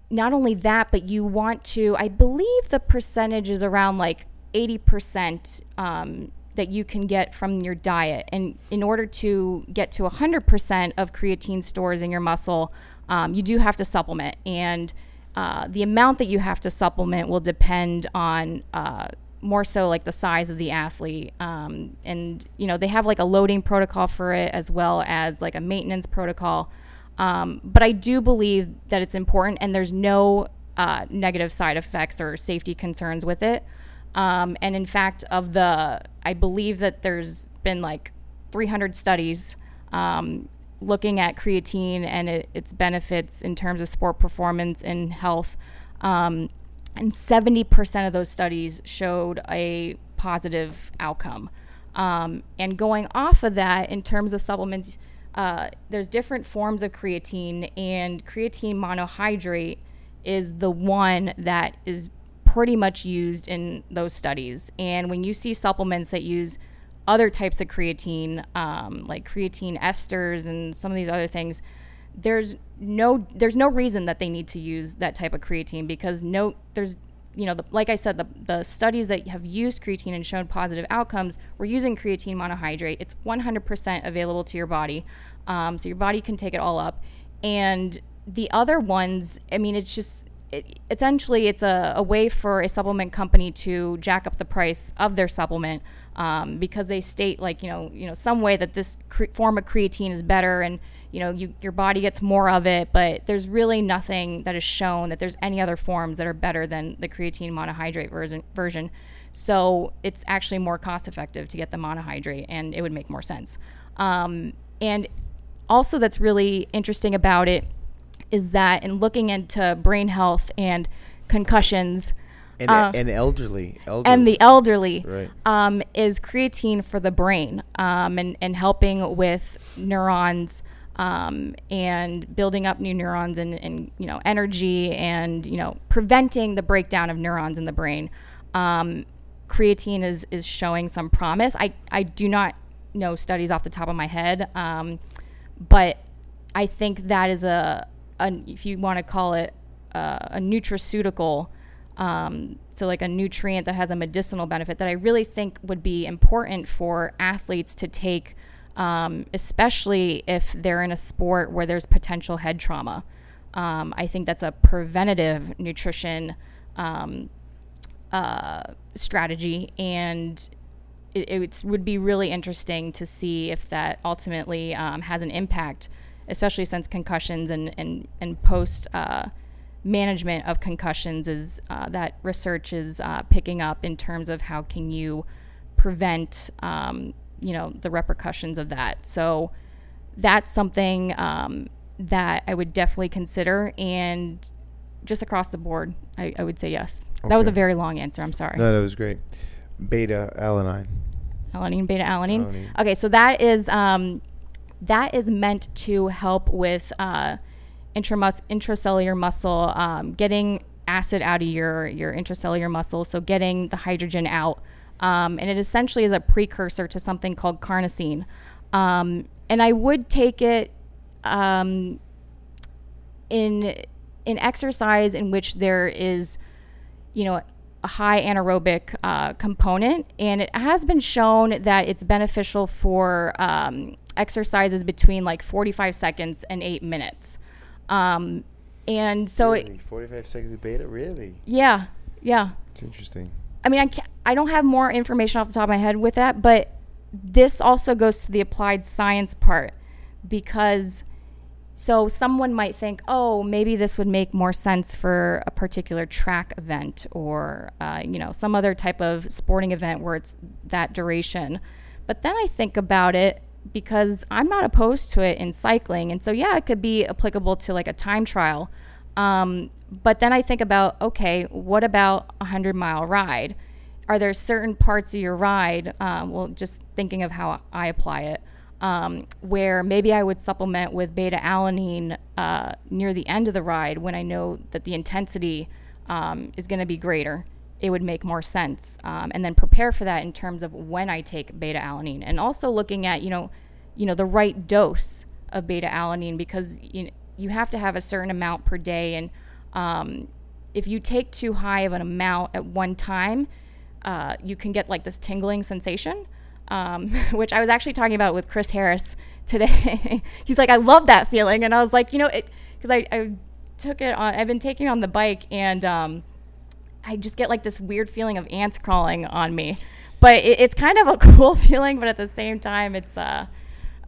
not only that, but you want to, I believe the percentage is around like 80% um, that you can get from your diet. And in order to get to 100% of creatine stores in your muscle, um, you do have to supplement. And uh, the amount that you have to supplement will depend on uh, more so like the size of the athlete. Um, and, you know, they have like a loading protocol for it as well as like a maintenance protocol. Um, but I do believe that it's important and there's no uh, negative side effects or safety concerns with it. Um, and in fact, of the, I believe that there's been like 300 studies um, looking at creatine and it, its benefits in terms of sport performance and health. Um, and 70% of those studies showed a positive outcome. Um, and going off of that, in terms of supplements, uh, there's different forms of creatine, and creatine monohydrate is the one that is pretty much used in those studies. And when you see supplements that use other types of creatine, um, like creatine esters and some of these other things, there's no there's no reason that they need to use that type of creatine because no there's you know the, like I said the the studies that have used creatine and shown positive outcomes were using creatine monohydrate. It's 100% available to your body, um, so your body can take it all up. And the other ones, I mean, it's just it, essentially it's a, a way for a supplement company to jack up the price of their supplement um, because they state like you know you know some way that this cre- form of creatine is better and you know you, your body gets more of it but there's really nothing that is shown that there's any other forms that are better than the creatine monohydrate version version. So it's actually more cost effective to get the monohydrate and it would make more sense. Um, and also that's really interesting about it is that in looking into brain health and concussions And, Uh, and elderly, elderly. and the elderly Right. um, is creatine for the brain um, and, and helping with neurons um, and building up new neurons and, and you know energy and you know preventing the breakdown of neurons in the brain um, creatine is is showing some promise I, I do not know studies off the top of my head um, but I think that is a, a if you want to call it uh, a nutraceutical um, so like a nutrient that has a medicinal benefit that I really think would be important for athletes to take, um, especially if they're in a sport where there's potential head trauma. Um, I think that's a preventative nutrition um, uh, strategy, and it, it would be really interesting to see if that ultimately um, has an impact, especially since concussions and and and post. Uh, management of concussions is uh, that research is uh, picking up in terms of how can you prevent um, you know the repercussions of that so that's something um, that i would definitely consider and just across the board i, I would say yes that was a very long answer i'm sorry No, that was great. Beta alanine. alanine beta alanine Alanine. okay so that is um, that is meant to help with uh, intramus- intracellular muscle um, getting acid out of your your intracellular muscle so getting the hydrogen out. Um, and it essentially is a precursor to something called carnosine. Um, and i would take it um, in in exercise in which there is you know a high anaerobic uh, component. And it has been shown that it's beneficial for um, exercises between like 45 seconds and eight minutes um, and so it, 45 seconds of beta? Really? yeah yeah It's interesting. I mean, I can't, I don't have more information off the top of my head with that, but this also goes to the applied science part because so someone might think, oh, maybe this would make more sense for a particular track event or uh, you know some other type of sporting event where it's that duration. But then I think about it, because I'm not opposed to it in cycling. And so, yeah, it could be applicable to like a time trial. Um, but then I think about okay, what about a 100 mile ride? Are there certain parts of your ride, um, well, just thinking of how I apply it, um, where maybe I would supplement with beta alanine uh, near the end of the ride when I know that the intensity um, is going to be greater? It would make more sense. Um, and then prepare for that in terms of when I take beta alanine and also looking at, you know, you know, the right dose of beta alanine because you you have to have a certain amount per day. And um, if you take too high of an amount at one time, uh, you can get like this tingling sensation, um, which I was actually talking about with Chris Harris today. He's like, I love that feeling. And I was like, you know, because I, I, took it on, I've been taking it on the bike and um, I just get like this weird feeling of ants crawling on me. But it, it's kind of a cool feeling, but at the same time, it's, uh,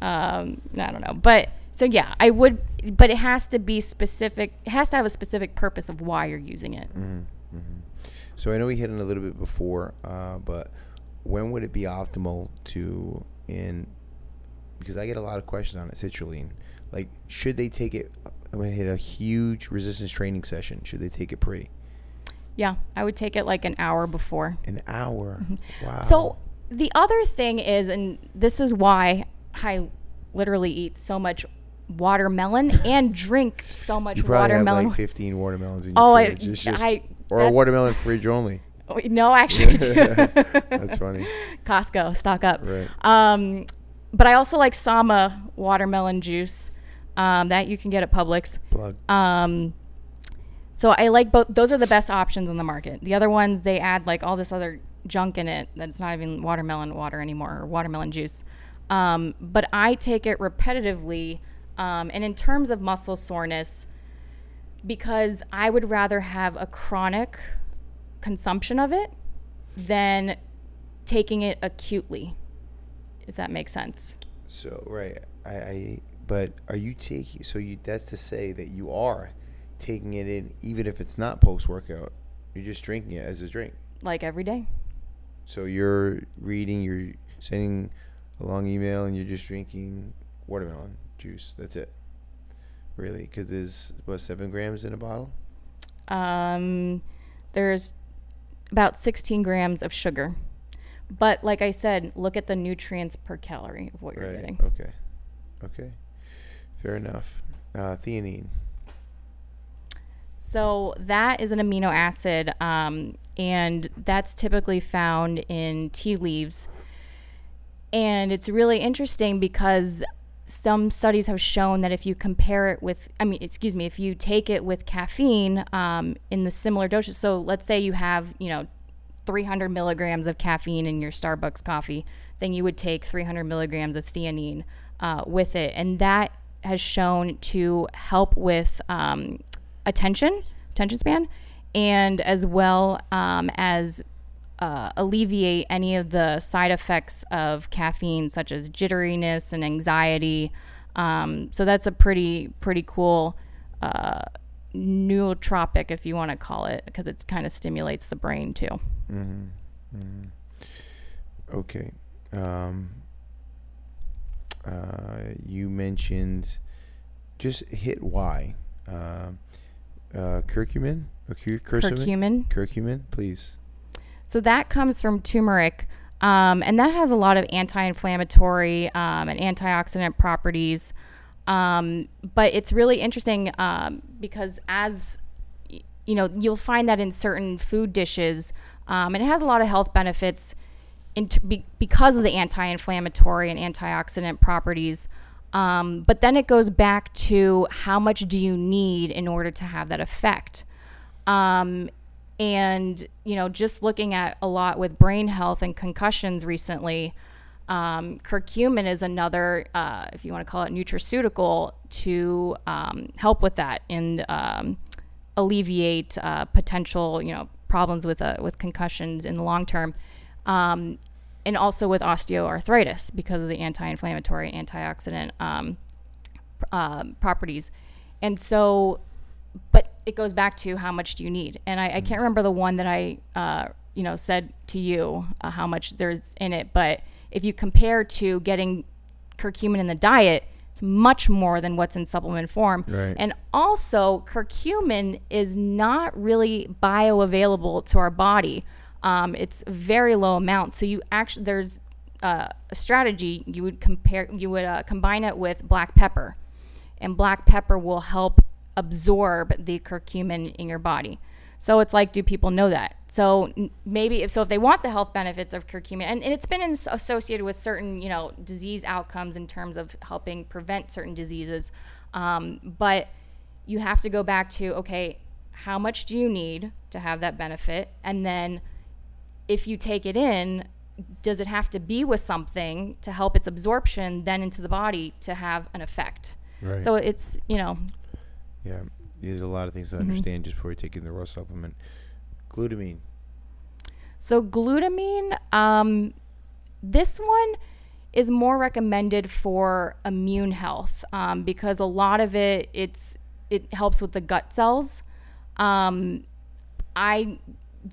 um, I don't know. But so yeah, I would, but it has to be specific. It has to have a specific purpose of why you're using it. Mm-hmm, mm-hmm. So I know we hit on a little bit before, uh, but when would it be optimal to in? Because I get a lot of questions on it. Citrulline, like, should they take it? I'm gonna hit a huge resistance training session. Should they take it pre? Yeah, I would take it like an hour before. An hour. Mm-hmm. Wow. So the other thing is, and this is why I literally eat so much watermelon and drink so much you probably watermelon. Have like 15 watermelons in your oh, fridge. It's just, I, or a watermelon fridge only. Oh, no, actually, That's funny. Costco, stock up. Right. Um, but I also like Sama watermelon juice. Um, that you can get at Publix. Plug. Um, so I like both. Those are the best options on the market. The other ones they add like all this other junk in it that it's not even watermelon water anymore or watermelon juice. Um, but I take it repetitively. Um, and in terms of muscle soreness, because I would rather have a chronic consumption of it than taking it acutely, if that makes sense. So, right. I, I but are you taking, so you, that's to say that you are taking it in, even if it's not post workout, you're just drinking it as a drink. Like every day. So you're reading, you're sending a long email, and you're just drinking watermelon juice. That's it. Really, because there's what seven grams in a bottle. Um, there's about 16 grams of sugar, but like I said, look at the nutrients per calorie of what you're right. getting. Okay. Okay. Fair enough. Uh, theanine. So that is an amino acid, um, and that's typically found in tea leaves. And it's really interesting because some studies have shown that if you compare it with, I mean, excuse me, if you take it with caffeine um, in the similar doses, so let's say you have, you know, 300 milligrams of caffeine in your Starbucks coffee, then you would take 300 milligrams of theanine uh, with it. And that has shown to help with um, attention, attention span, and as well um, as uh, alleviate any of the side effects of caffeine, such as jitteriness and anxiety. Um, so that's a pretty pretty cool uh, nootropic, if you want to call it, because it kind of stimulates the brain too. Mm-hmm. Mm-hmm. Okay. Um, uh, you mentioned just hit Y. Uh, uh, curcumin? curcumin? Curcumin, please. So that comes from turmeric, um, and that has a lot of anti-inflammatory um, and antioxidant properties. Um, but it's really interesting um, because as you know, you'll find that in certain food dishes, um, and it has a lot of health benefits be, because of the anti-inflammatory and antioxidant properties. Um, but then it goes back to how much do you need in order to have that effect. Um, and, you know, just looking at a lot with brain health and concussions recently, um, curcumin is another, uh, if you want to call it nutraceutical, to um, help with that and um, alleviate uh, potential, you know, problems with uh, with concussions in the long term. Um, and also with osteoarthritis because of the anti-inflammatory antioxidant um, uh, properties and so but it goes back to how much do you need and i, I can't remember the one that i uh, you know said to you uh, how much there's in it but if you compare to getting curcumin in the diet, it's much more than what's in supplement form. Right. And also, curcumin is not really bioavailable to our body. Um, it's very low amount. So you actually there's uh, a strategy you would compare you would uh, combine it with black pepper, and black pepper will help absorb the curcumin in your body. So it's like, do people know that? So maybe if so, if they want the health benefits of curcumin, and, and it's been associated with certain, you know, disease outcomes in terms of helping prevent certain diseases, um, but you have to go back to okay, how much do you need to have that benefit, and then if you take it in, does it have to be with something to help its absorption then into the body to have an effect? Right. So it's you know yeah, there's a lot of things to Mm-hmm. understand just before you take in the raw supplement. Glutamine. So glutamine, um, this one is more recommended for immune health um, because a lot of it it's it helps with the gut cells. Um, I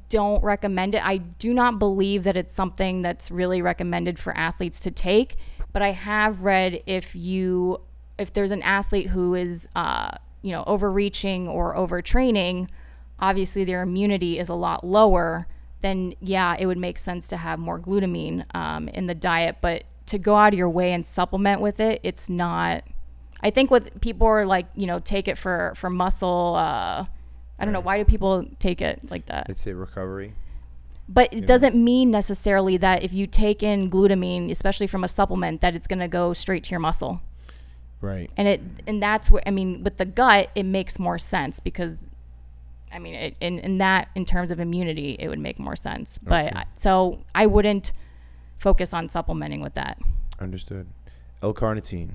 don't recommend it. I do not believe that it's something that's really recommended for athletes to take. But I have read if you if there's an athlete who is uh, you know overreaching or overtraining, obviously their immunity is a lot lower. Then yeah, it would make sense to have more glutamine um, in the diet. But to go out of your way and supplement with it, it's not. I think what people are like, you know, take it for for muscle. Uh, I don't know why do people take it like that. Let's say recovery. But it doesn't mean necessarily that if you take in glutamine, especially from a supplement, that it's going to go straight to your muscle. Right. And it and that's what I mean with the gut, it makes more sense because I mean, it, in in that in terms of immunity, it would make more sense. But Okay. I, so I wouldn't focus on supplementing with that Understood. L-carnitine.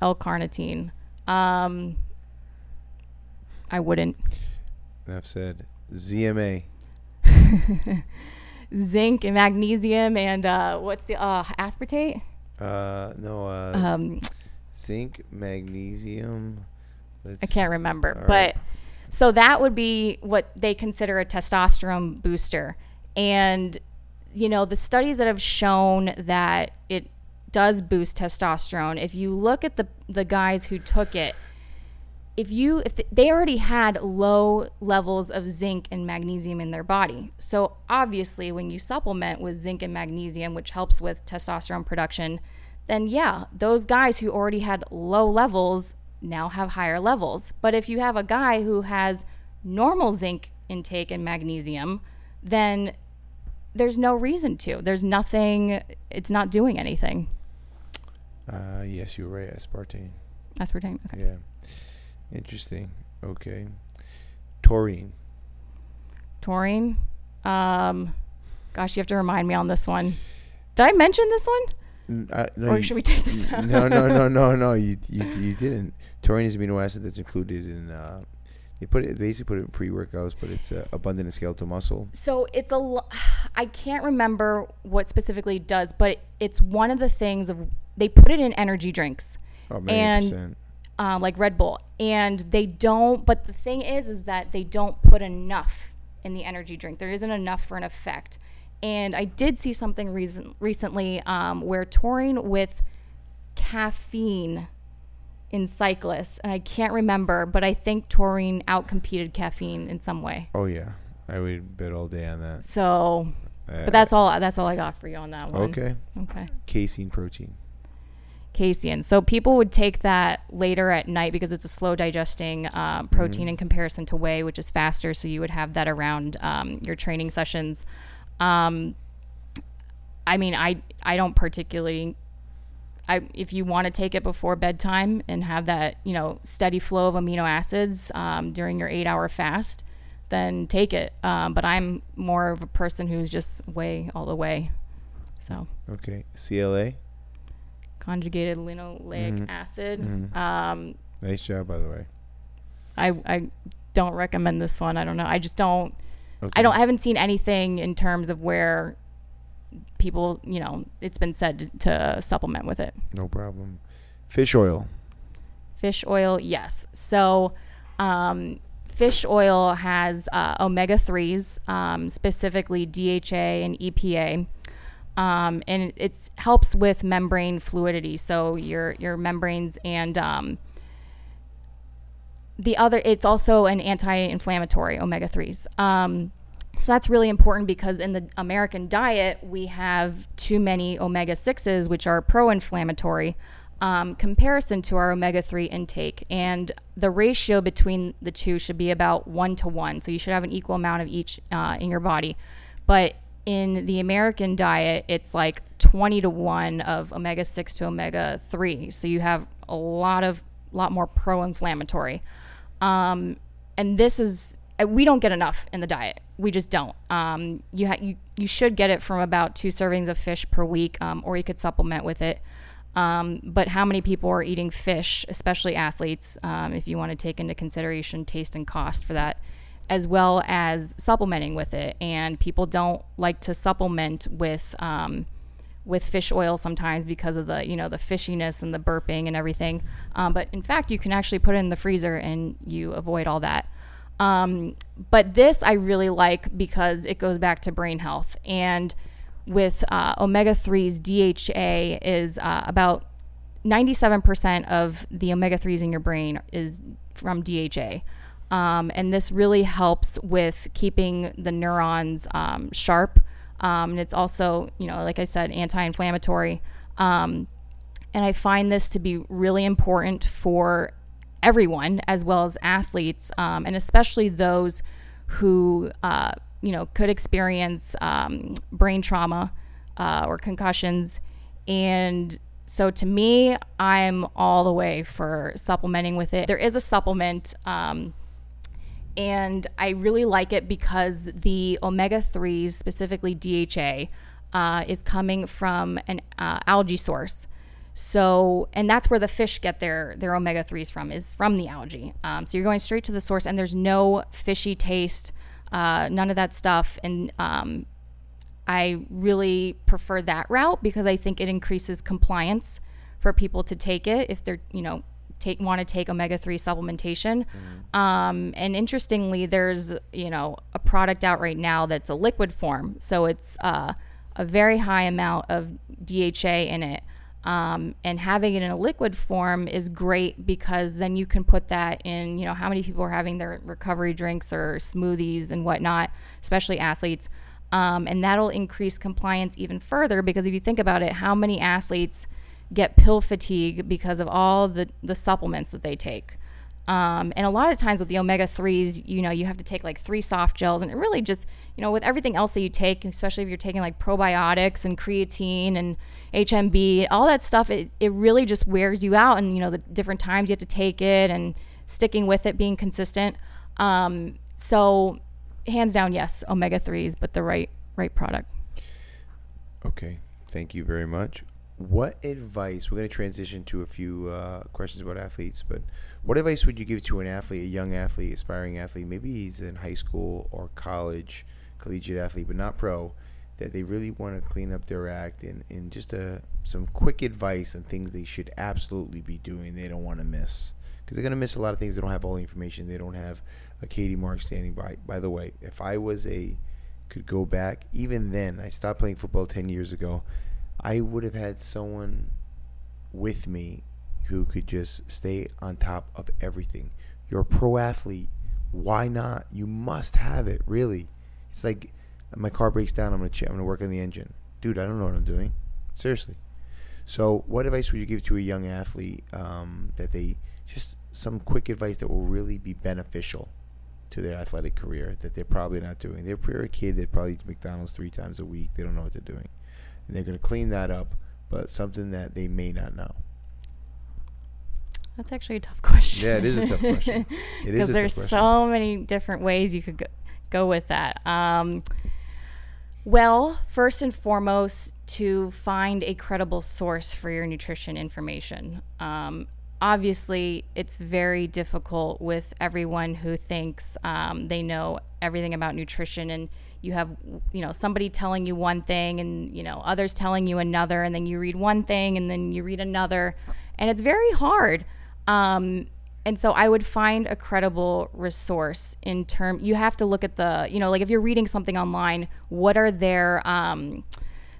L-carnitine. Um, I wouldn't. Enough said. ZMA. Zinc and magnesium and uh, what's the uh, aspartate? Uh, no. Uh, Um, zinc, magnesium. Let's, I can't remember, All but right. so that would be what they consider a testosterone booster. And you know, the studies that have shown that it does boost testosterone. If you look at the the guys who took it, if you if they already had low levels of zinc and magnesium in their body. So obviously when you supplement with zinc and magnesium which helps with testosterone production, then yeah, those guys who already had low levels now have higher levels. But if you have a guy who has normal zinc intake and magnesium, then there's no reason to. There's nothing it's not doing anything. Uh, yes, you're right. Aspartame. Aspartame. Okay. Yeah. Interesting. Okay. Taurine. Taurine. Um, gosh, you have to remind me on this one. Did I mention this one? Uh, no, or should we take this out? no, no, no, no, no. You, you, you didn't. Taurine is an amino acid that's included in. Uh, they put it. Basically put it in pre-workouts, but it's uh, abundant in skeletal muscle. So it's a. Lo- I can't remember what specifically it does, but it's one of the things of they put it in energy drinks, Oh, And-. Um, like Red Bull, and they don't. But the thing is, is that they don't put enough in the energy drink. There isn't enough for an effect. And I did see something recent, recently um, where taurine with caffeine in cyclists, and I can't remember, but I think taurine outcompeted caffeine in some way. Oh yeah, I would bet all day on that. So, Uh, but that's all. That's all I got for you on that one. okay. Okay. Casein protein. Casein. So people would take that later at night because it's a slow digesting uh, protein in comparison to whey, which is faster. So you would have that around um, your training sessions. Um, I mean, I I don't particularly. I if you want to take it before bedtime and have that you know steady flow of amino acids um, during your eight hour fast, then take it. Um, but I'm more of a person who's just whey all the way. So Okay. CLA. Conjugated linoleic Mhm. acid. Mhm. Um, Nice job, by the way. I I don't recommend this one. I don't know. I just don't. Okay. I don't. I haven't seen anything in terms of where people, you know, it's been said to supplement with it. No problem. Fish oil. Fish oil, yes. So, um, fish oil has uh, omega 3s, um, specifically DHA and EPA. Um, and it helps with membrane fluidity. So your your membranes and um, the other, it's also an anti-inflammatory omega threes. Um, so that's really important because in the American diet we have too many omega sixes, which are pro-inflammatory. Um, comparison to our omega 3 intake. And the ratio between the two should be about one to one. So you should have an equal amount of each uh, in your body. But in the American diet, it's like 20 to 1 of omega 6 to omega 3. So you have a lot of lot more pro-inflammatory. Um, and this is uh, we don't get enough in the diet. We just don't. Um, you, ha- you you should get it from about two servings of fish per week, um, or you could supplement with it. Um, but how many people are eating fish, especially athletes, um, if you want to take into consideration taste and cost for that, as well as supplementing with it. And people don't like to supplement with um, with fish oil sometimes because of the you know the fishiness and the burping and everything. Um, but in fact, you can actually put it in the freezer and you avoid all that. Um, but this I really like because it goes back to brain health and with uh, omega 3s, DHA is uh, about 97% of the omega 3s in your brain is from DHA. Um, and this really helps with keeping the neurons um, sharp. Um, and it's also, you know, like I said, anti inflammatory. Um, and I find this to be really important for everyone, as well as athletes, um, and especially those who, uh, you know, could experience um, brain trauma uh, or concussions. And so to me, I'm all the way for supplementing with it. There is a supplement. Um, and I really like it because the omega 3s, specifically DHA, uh, is coming from an uh, algae source. So, and that's where the fish get their their omega 3s from, is from the algae. Um, so you're going straight to the source, and there's no fishy taste, uh, none of that stuff. And um, I really prefer that route because I think it increases compliance for people to take it if they're, you know, take want to take omega 3 supplementation. Mm-hmm. Um, and interestingly, there's, you know, a product out right now that's a liquid form. So it's uh, a very high amount of DHA in it. Um, and having it in a liquid form is great because then you can put that in, you know, how many people are having their recovery drinks or smoothies and whatnot, especially athletes. Um, and that'll increase compliance even further because if you think about it, how many athletes get pill fatigue because of all the, the supplements that they take? Um, and a lot of times with the omega 3s, you know, you have to take like three soft gels, and it really just, you know, with everything else that you take, especially if you're taking like probiotics and creatine and HMB, all that stuff, it, it really just wears you out. And, you know, the different times you have to take it and sticking with it, being consistent. Um, so, hands down, yes, omega 3s, but the right, right product. Okay. Thank you very much. What advice? We're going to transition to a few uh, questions about athletes, but what advice would you give to an athlete, a young athlete, aspiring athlete? Maybe he's in high school or college, collegiate athlete, but not pro. That they really want to clean up their act and, and just a, uh, some quick advice on things they should absolutely be doing. They don't want to miss because they're going to miss a lot of things. They don't have all the information. They don't have a Katie Mark standing by. By the way, if I was a could go back, even then, I stopped playing football ten years ago. I would have had someone with me who could just stay on top of everything. You're a pro athlete. Why not? You must have it, really. It's like my car breaks down, I'm gonna ch- I'm gonna work on the engine. Dude, I don't know what I'm doing. Seriously. So, what advice would you give to a young athlete um, that they just some quick advice that will really be beneficial to their athletic career that they're probably not doing? They're a kid that probably eats McDonald's three times a week. They don't know what they're doing, and they're gonna clean that up. But something that they may not know. That's actually a tough question. Yeah, it is a tough question. It is because there's so many different ways you could go, go with that. Um, well, first and foremost, to find a credible source for your nutrition information. Um, obviously, it's very difficult with everyone who thinks um, they know everything about nutrition and you have you know somebody telling you one thing and you know others telling you another and then you read one thing and then you read another and it's very hard um, and so I would find a credible resource in term. You have to look at the, you know, like if you're reading something online, what are their um,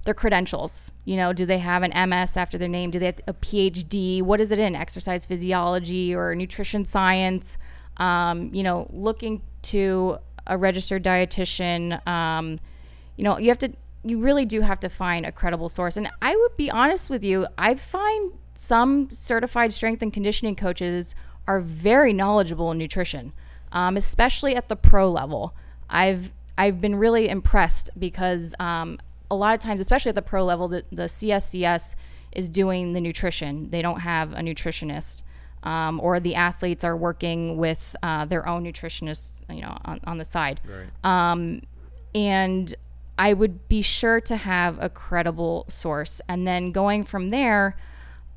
their credentials. You know, do they have an MS after their name? Do they have a PhD? What is it in? Exercise physiology or nutrition science? Um, you know, looking to a registered dietitian. Um, you know, you have to, you really do have to find a credible source. And I would be honest with you, I find some certified strength and conditioning coaches are very knowledgeable in nutrition, um, especially at the pro level. I've I've been really impressed because um, a lot of times, especially at the pro level, the, the CSCS is doing the nutrition. They don't have a nutritionist. Um, or the athletes are working with uh, their own nutritionists, you know, on, on the side. Right. Um, and I would be sure to have a credible source, and then going from there,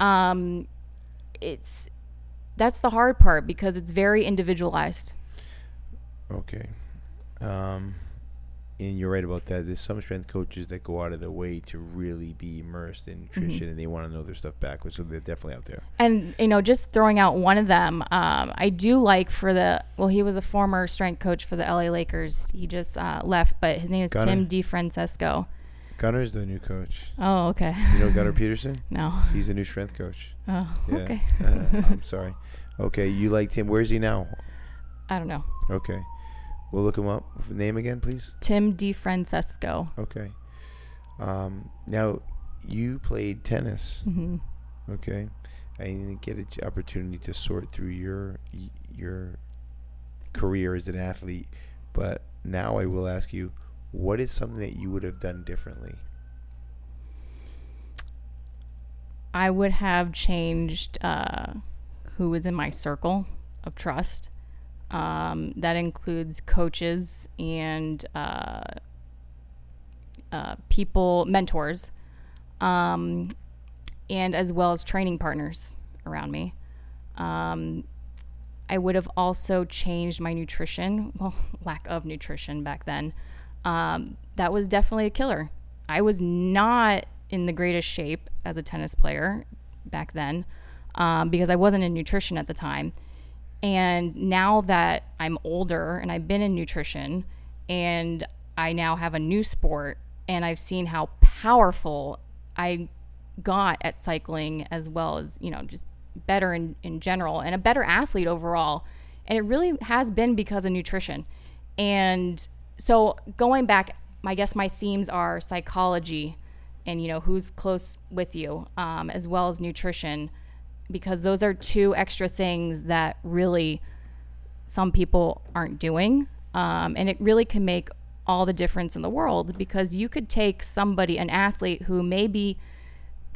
um, it's that's the hard part because it's very individualized. Okay. Um, and you're right about that. There's some strength coaches that go out of their way to really be immersed in Mm-hmm. nutrition and they want to know their stuff backwards. So they're definitely out there. And you know, just throwing out one of them, um, I do like for the well, he was a former strength coach for the LA Lakers. He just uh, left, but his name is Gunnar? Tim DiFrancesco. Gunnar's the new coach. Oh, okay. You know Gunnar Peterson? No. He's the new strength coach. Oh, Yeah. okay. uh, I'm sorry. Okay, you liked him. Where's he now? I don't know. Okay. We'll look him up. Name again, please. Tim DiFrancesco. Okay. Um, now, you played tennis. hmm Okay. I didn't get an opportunity to sort through your your career as an athlete, but now I will ask you, what is something that you would have done differently? I would have changed uh, who was in my circle of trust. Um, that includes coaches and uh, uh, people, mentors, um, and as well as training partners around me. Um, I would have also changed my nutrition. Well, lack of nutrition back then. Um, that was definitely a killer. I was not in the greatest shape as a tennis player back then um, because I wasn't in nutrition at the time. And now that I'm older and I've been in nutrition and I now have a new sport and I've seen how powerful I got at cycling as well as, you know, just better in, in general and a better athlete overall. And it really has been because of nutrition. And so going back, I guess my themes are psychology and, you know, who's close with you, um, as well as nutrition, because those are two extra things that really some people aren't doing. Um, and it really can make all the difference in the world because you could take somebody, an athlete who may be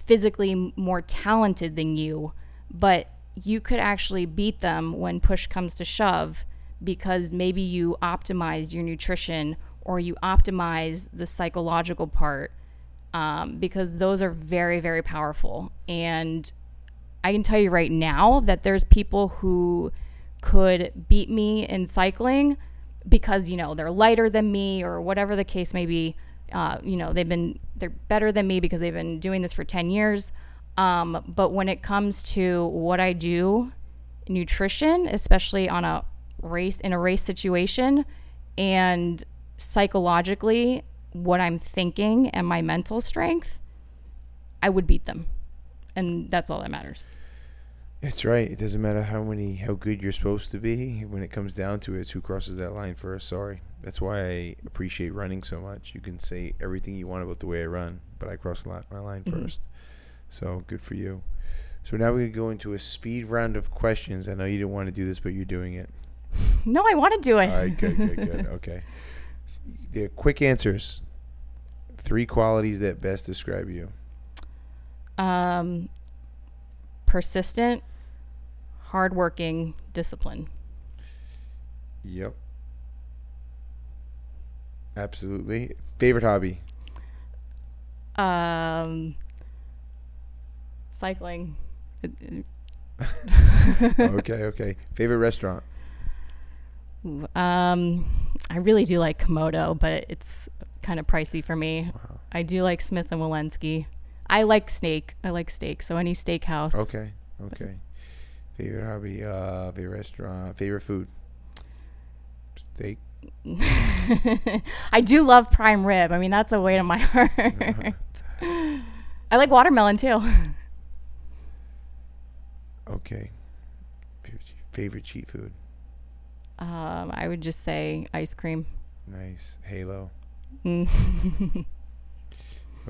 physically more talented than you, but you could actually beat them when push comes to shove because maybe you optimized your nutrition or you optimize the psychological part um, because those are very, very powerful. And I can tell you right now that there's people who could beat me in cycling because you know they're lighter than me or whatever the case may be. Uh, you know they've been they're better than me because they've been doing this for ten years. Um, but when it comes to what I do, nutrition, especially on a race in a race situation, and psychologically what I'm thinking and my mental strength, I would beat them, and that's all that matters. That's right. It doesn't matter how many, how good you're supposed to be. When it comes down to it, it's who crosses that line first. Sorry. That's why I appreciate running so much. You can say everything you want about the way I run, but I cross my line Mhm. first. So good for you. So now we're gonna go into a speed round of questions. I know you didn't want to do this, but you're doing it. No, I want to do it. All right, good, good, good. Okay. The quick answers. Three qualities that best describe you. Um, persistent, hardworking, discipline. Yep. Absolutely. Favorite hobby. Um, cycling. Okay, okay. Favorite restaurant. um, I really do like Komodo, but it's kind of pricey for me. Wow. I do like Smith and Wollensky. I like steak. I like steak. So any steakhouse. Okay, okay. Favorite hobby. Uh, favorite restaurant. Favorite food. Steak. I do love prime rib. I mean, that's a weight on my heart. I like watermelon too. Okay. Favorite, favorite cheat food. Um, I would just say ice cream. Nice. Halo. Mm.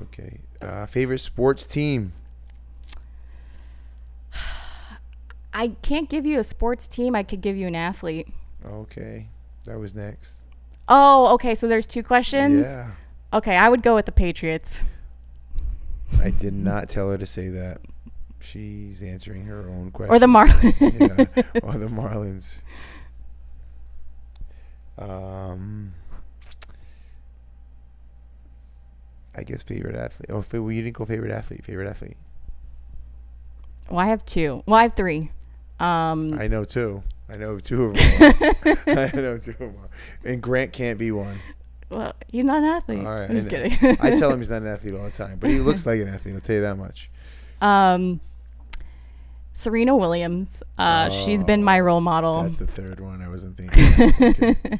Okay. Uh, favorite sports team. I can't give you a sports team. I could give you an athlete. Okay. That was next. Oh, okay. So there's two questions. Yeah. Okay, I would go with the Patriots. I did not tell her to say that. She's answering her own question. Or the Marlins. yeah. Or the Marlins. Um. I guess favorite athlete. Oh, well, you didn't go favorite athlete. Favorite athlete. Well, I have two. Well, I have three. Um, I know two. I know two of them. I know two of them. And Grant can't be one. well, he's not an athlete. All right, I'm just I kidding. I tell him he's not an athlete all the time, but he looks like an athlete. I'll tell you that much. Um, Serena Williams. Uh, she's been my role model. That's the third one I wasn't thinking. Okay.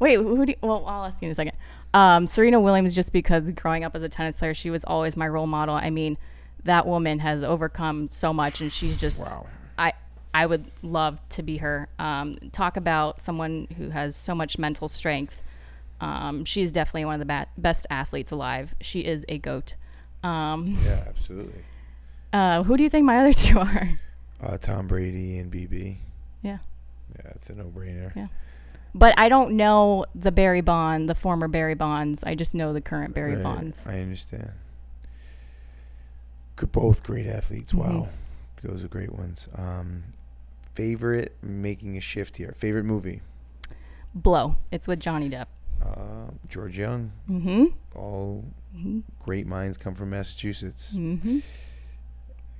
Wait, who do you, well, I'll ask you in a second. Um, Serena Williams, just because growing up as a tennis player, she was always my role model. I mean, that woman has overcome so much, and she's just, Wow. I, I would love to be her. Um, talk about someone who has so much mental strength. Um, she's definitely one of the best athletes alive. She is a goat. Um, Yeah, absolutely. uh, who do you think my other two are? Uh, Tom Brady and BB. Yeah. Yeah, it's a no-brainer. Yeah. But I don't know the Barry Bond, the former Barry Bonds. I just know the current Barry Right, Bonds. I understand. Good, both great athletes. Mhm. Wow, those are great ones. Um, favorite making a shift here. Favorite movie. Blow. It's with Johnny Depp. Uh, George Jung. Mm-hmm. All Mm-hmm. great minds come from Massachusetts. Mm-hmm.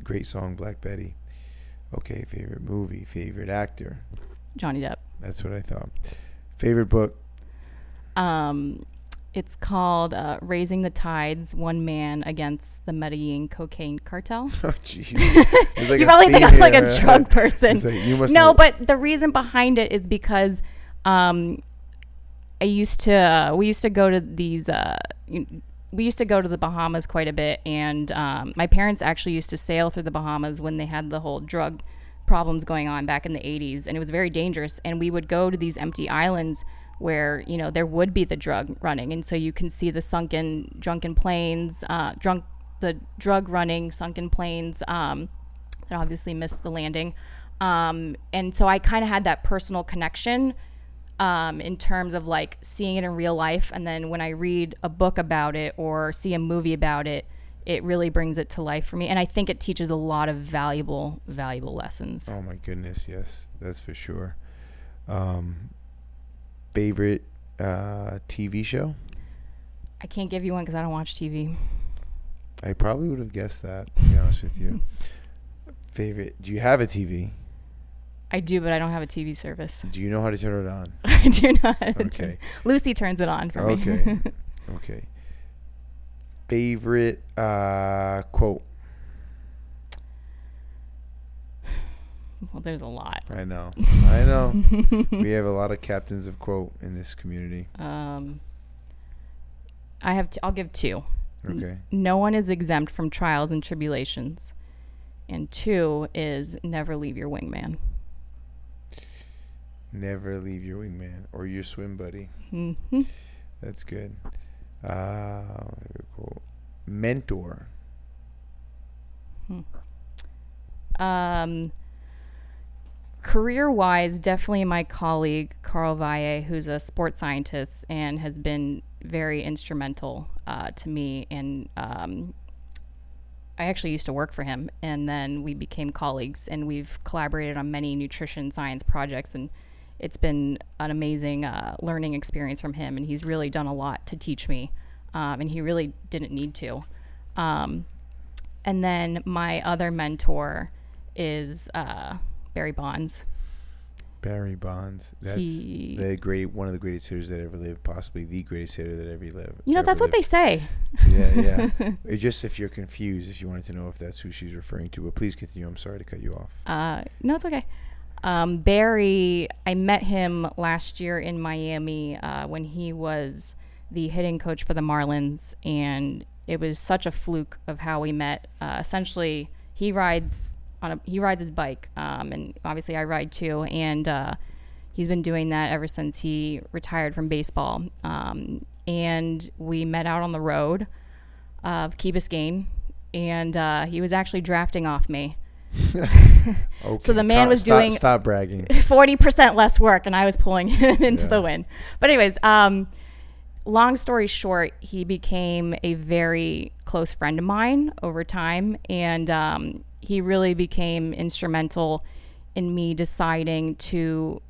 Great song, Black Betty. Okay, favorite movie. Favorite actor. Johnny Depp. That's what I thought. Favorite book. Um, it's called uh, "Raising the Tides: One Man Against the Medellin Cocaine Cartel." Oh, jeez. Like you probably think I'm like a drug person. Like, no, but the reason behind it is because um, I used to uh, we used to go to these uh, we used to go to the Bahamas quite a bit, and um, my parents actually used to sail through the Bahamas when they had the whole drug problems going on back in the 80s, and it was very dangerous. And we would go to these empty islands where you know there would be the drug running, and so you can see the sunken drunken planes, uh, drunk the drug running sunken planes. Um, that obviously missed the landing. Um, and so I kind of had that personal connection um, in terms of like seeing it in real life. And then when I read a book about it or see a movie about it, it really brings it to life for me. And I think it teaches a lot of valuable, valuable lessons. Oh my goodness, yes, that's for sure. Um, favorite uh, TV show? I can't give you one because I don't watch TV. I probably would have guessed that. To be honest with you. Favorite? Do you have a TV? I do, but I don't have a TV service. Do you know how to turn it on? I do not. Okay. Lucy turns it on for me. Okay. okay. Favorite uh, quote? well, there's a lot. I know. I know. we have a lot of captains of quote in this community. Um, I have. T- I'll give two. Okay. no one is exempt from trials and tribulations. And two is never leave your wingman. Never leave your wingman or your swim buddy. hmm That's good. Uh, cool. Mentor. Hmm. Um, career wise, definitely my colleague, Carl Valle, who's a sports scientist and has been very instrumental uh, to me. And um, I actually used to work for him, and then we became colleagues, and we've collaborated on many nutrition science projects. And it's been an amazing uh, learning experience from him, and he's really done a lot to teach me. Um, and he really didn't need to. Um, and then my other mentor is uh, Barry Bonds. Barry Bonds. That's He- the great one of the greatest hitters that ever lived, possibly the greatest hitter that ever lived. You know, that's what they say. Yeah, yeah. It just if you're confused, if you wanted to know if that's who she's referring to, but please continue. I'm sorry to cut you off. Uh, no, it's okay. Um, Barry, I met him last year in Miami uh, when he was the hitting coach for the Marlins, and it was such a fluke of how we met. Uh, essentially, he rides on a he rides his bike, um, and obviously I ride too, and uh, he's been doing that ever since he retired from baseball. Um, and we met out on the road of Key Biscayne, and uh, he was actually drafting off me. Okay. So the man Stop- was doing- Stop bragging. 40% less work and I was pulling him into Yeah. the win. But anyways, um long story short, he became a very close friend of mine over time and um he really became instrumental in me deciding to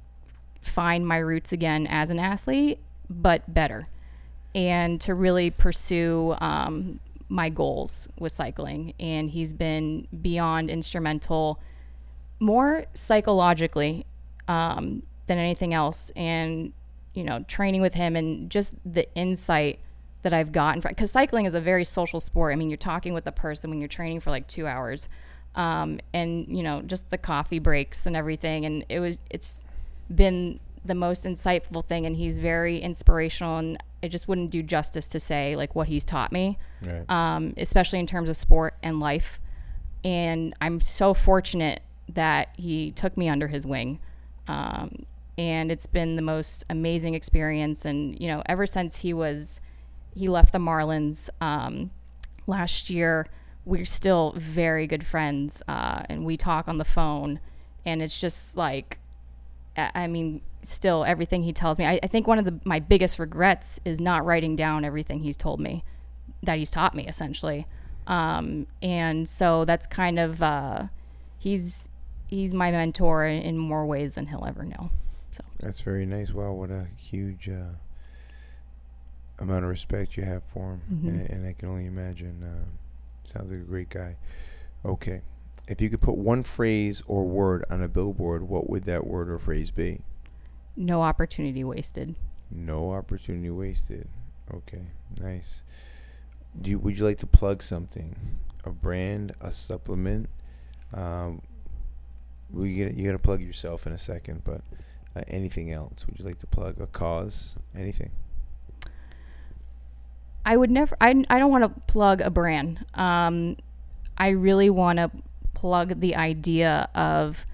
find my roots again as an athlete, but better. And to really pursue um, my goals with cycling. And he's been beyond instrumental more psychologically um, than anything else. And, you know, training with him and just the insight that I've gotten from, because cycling is a very social sport. I mean, you're talking with a person when you're training for like two hours. Um, and, you know, just the coffee breaks and everything. And it was, it's been the most insightful thing. And he's very inspirational. And it just wouldn't do justice to say like what he's taught me Right. um, especially in terms of sport and life. And I'm so fortunate that he took me under his wing. Um, and it's been the most amazing experience. And, you know, ever since he was, he left the Marlins um, last year, we're still very good friends. Uh, and we talk on the phone. And it's just like, I I mean, still everything he tells me. I, I think one of the, my biggest regrets is not writing down everything he's told me that he's taught me essentially. Um, and so that's kind of uh, he's he's my mentor in, in more ways than he'll ever know. So That's very nice. Wow, what a huge uh, amount of respect you have for him, Mhm. and, and I can only imagine. Uh, sounds like a great guy. Okay, if you could put one phrase or word on a billboard, what would that word or phrase be? No opportunity wasted. No opportunity wasted. Okay, nice. Do you, would you like to plug something? A brand, a supplement? Um, we get you got to plug yourself in a second, but uh, anything else? Would you like to plug a cause? Anything? I would never. I I don't want to plug a brand. Um, I really want to plug the idea of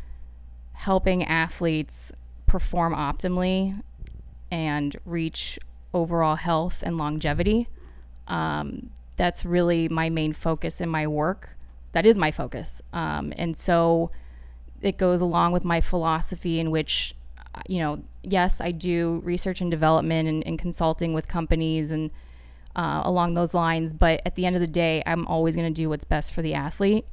helping athletes perform optimally and reach overall health and longevity. Um, that's really my main focus in my work. That is my focus. Um, and so it goes along with my philosophy in which, you know, yes, I do research and development and, and consulting with companies and uh, along those lines. But at the end of the day, I'm always going to do what's best for the athlete.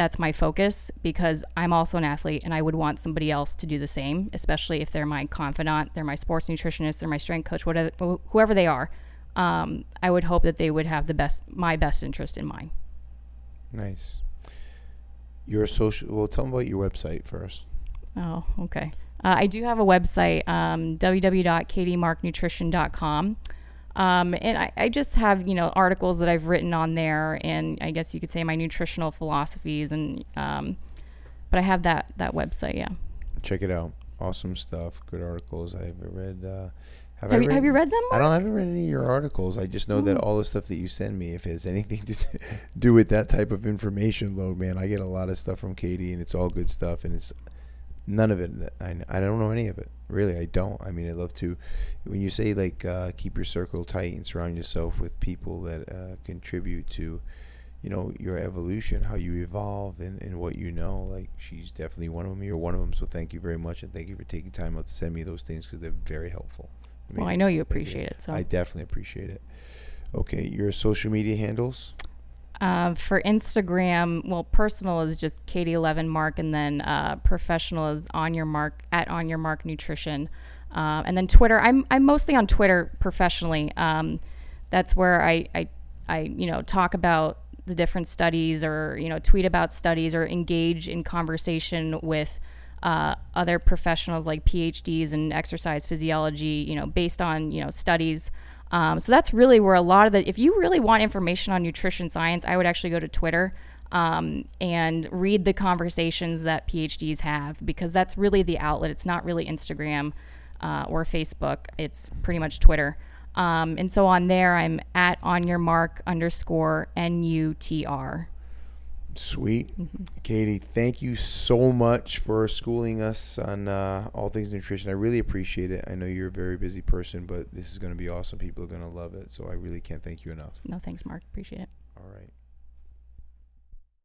That's my focus because I'm also an athlete and I would want somebody else to do the same, especially if they're my confidant, they're my sports nutritionist, they're my strength coach, whatever, whoever they are. Um, I would hope that they would have the best, my best interest in mind. Nice. Your social. Well, tell them about your website first. Oh, okay. Uh, I do have a website, um, www.katiemarknutrition.com. Um, and I, I just have, you know, articles that I've written on there and I guess you could say my nutritional philosophies and, um, but I have that, that website. Yeah. Check it out. Awesome stuff. Good articles. I've read. Uh, have, Have I you, read? have you read them? I don't haven't read any of your articles. I just know that all the stuff that you send me, if it has anything to do with that type of information load, man, I get a lot of stuff from Katie, and it's all good stuff, and it's none of it. I I don't know any of it. Really, I don't. I mean, I love to. When you say like uh, keep your circle tight and surround yourself with people that uh, contribute to, you know, your evolution, how you evolve, and, and what you know. Like she's definitely one of them. You're one of them. So thank you very much, and thank you for taking time out to send me those things because they're very helpful. Well, I know you appreciate it. So I definitely appreciate it. Okay, your social media handles. Uh, for Instagram, well, personal is just Katie11 Mark, and then uh, professional is on your mark at on your mark nutrition, uh, and then Twitter. I'm I'm mostly on Twitter professionally. Um, that's where I, I I you know talk about the different studies, or you know tweet about studies, or engage in conversation with uh, other professionals like PhDs in exercise physiology. You know, based on you know studies. Um, so that's really where a lot of the, if you really want information on nutrition science, I would actually go to Twitter um, and read the conversations that PhDs have because that's really the outlet. It's not really Instagram uh, or Facebook, it's pretty much Twitter. Um, and so on there, I'm at on your mark underscore N U T R. Sweet. Katie, thank you so much for schooling us on uh, all things nutrition. I really appreciate it. I know you're a very busy person, but this is going to be awesome. People are going to love it. So I really can't thank you enough. No, thanks, Mark. Appreciate it. All right.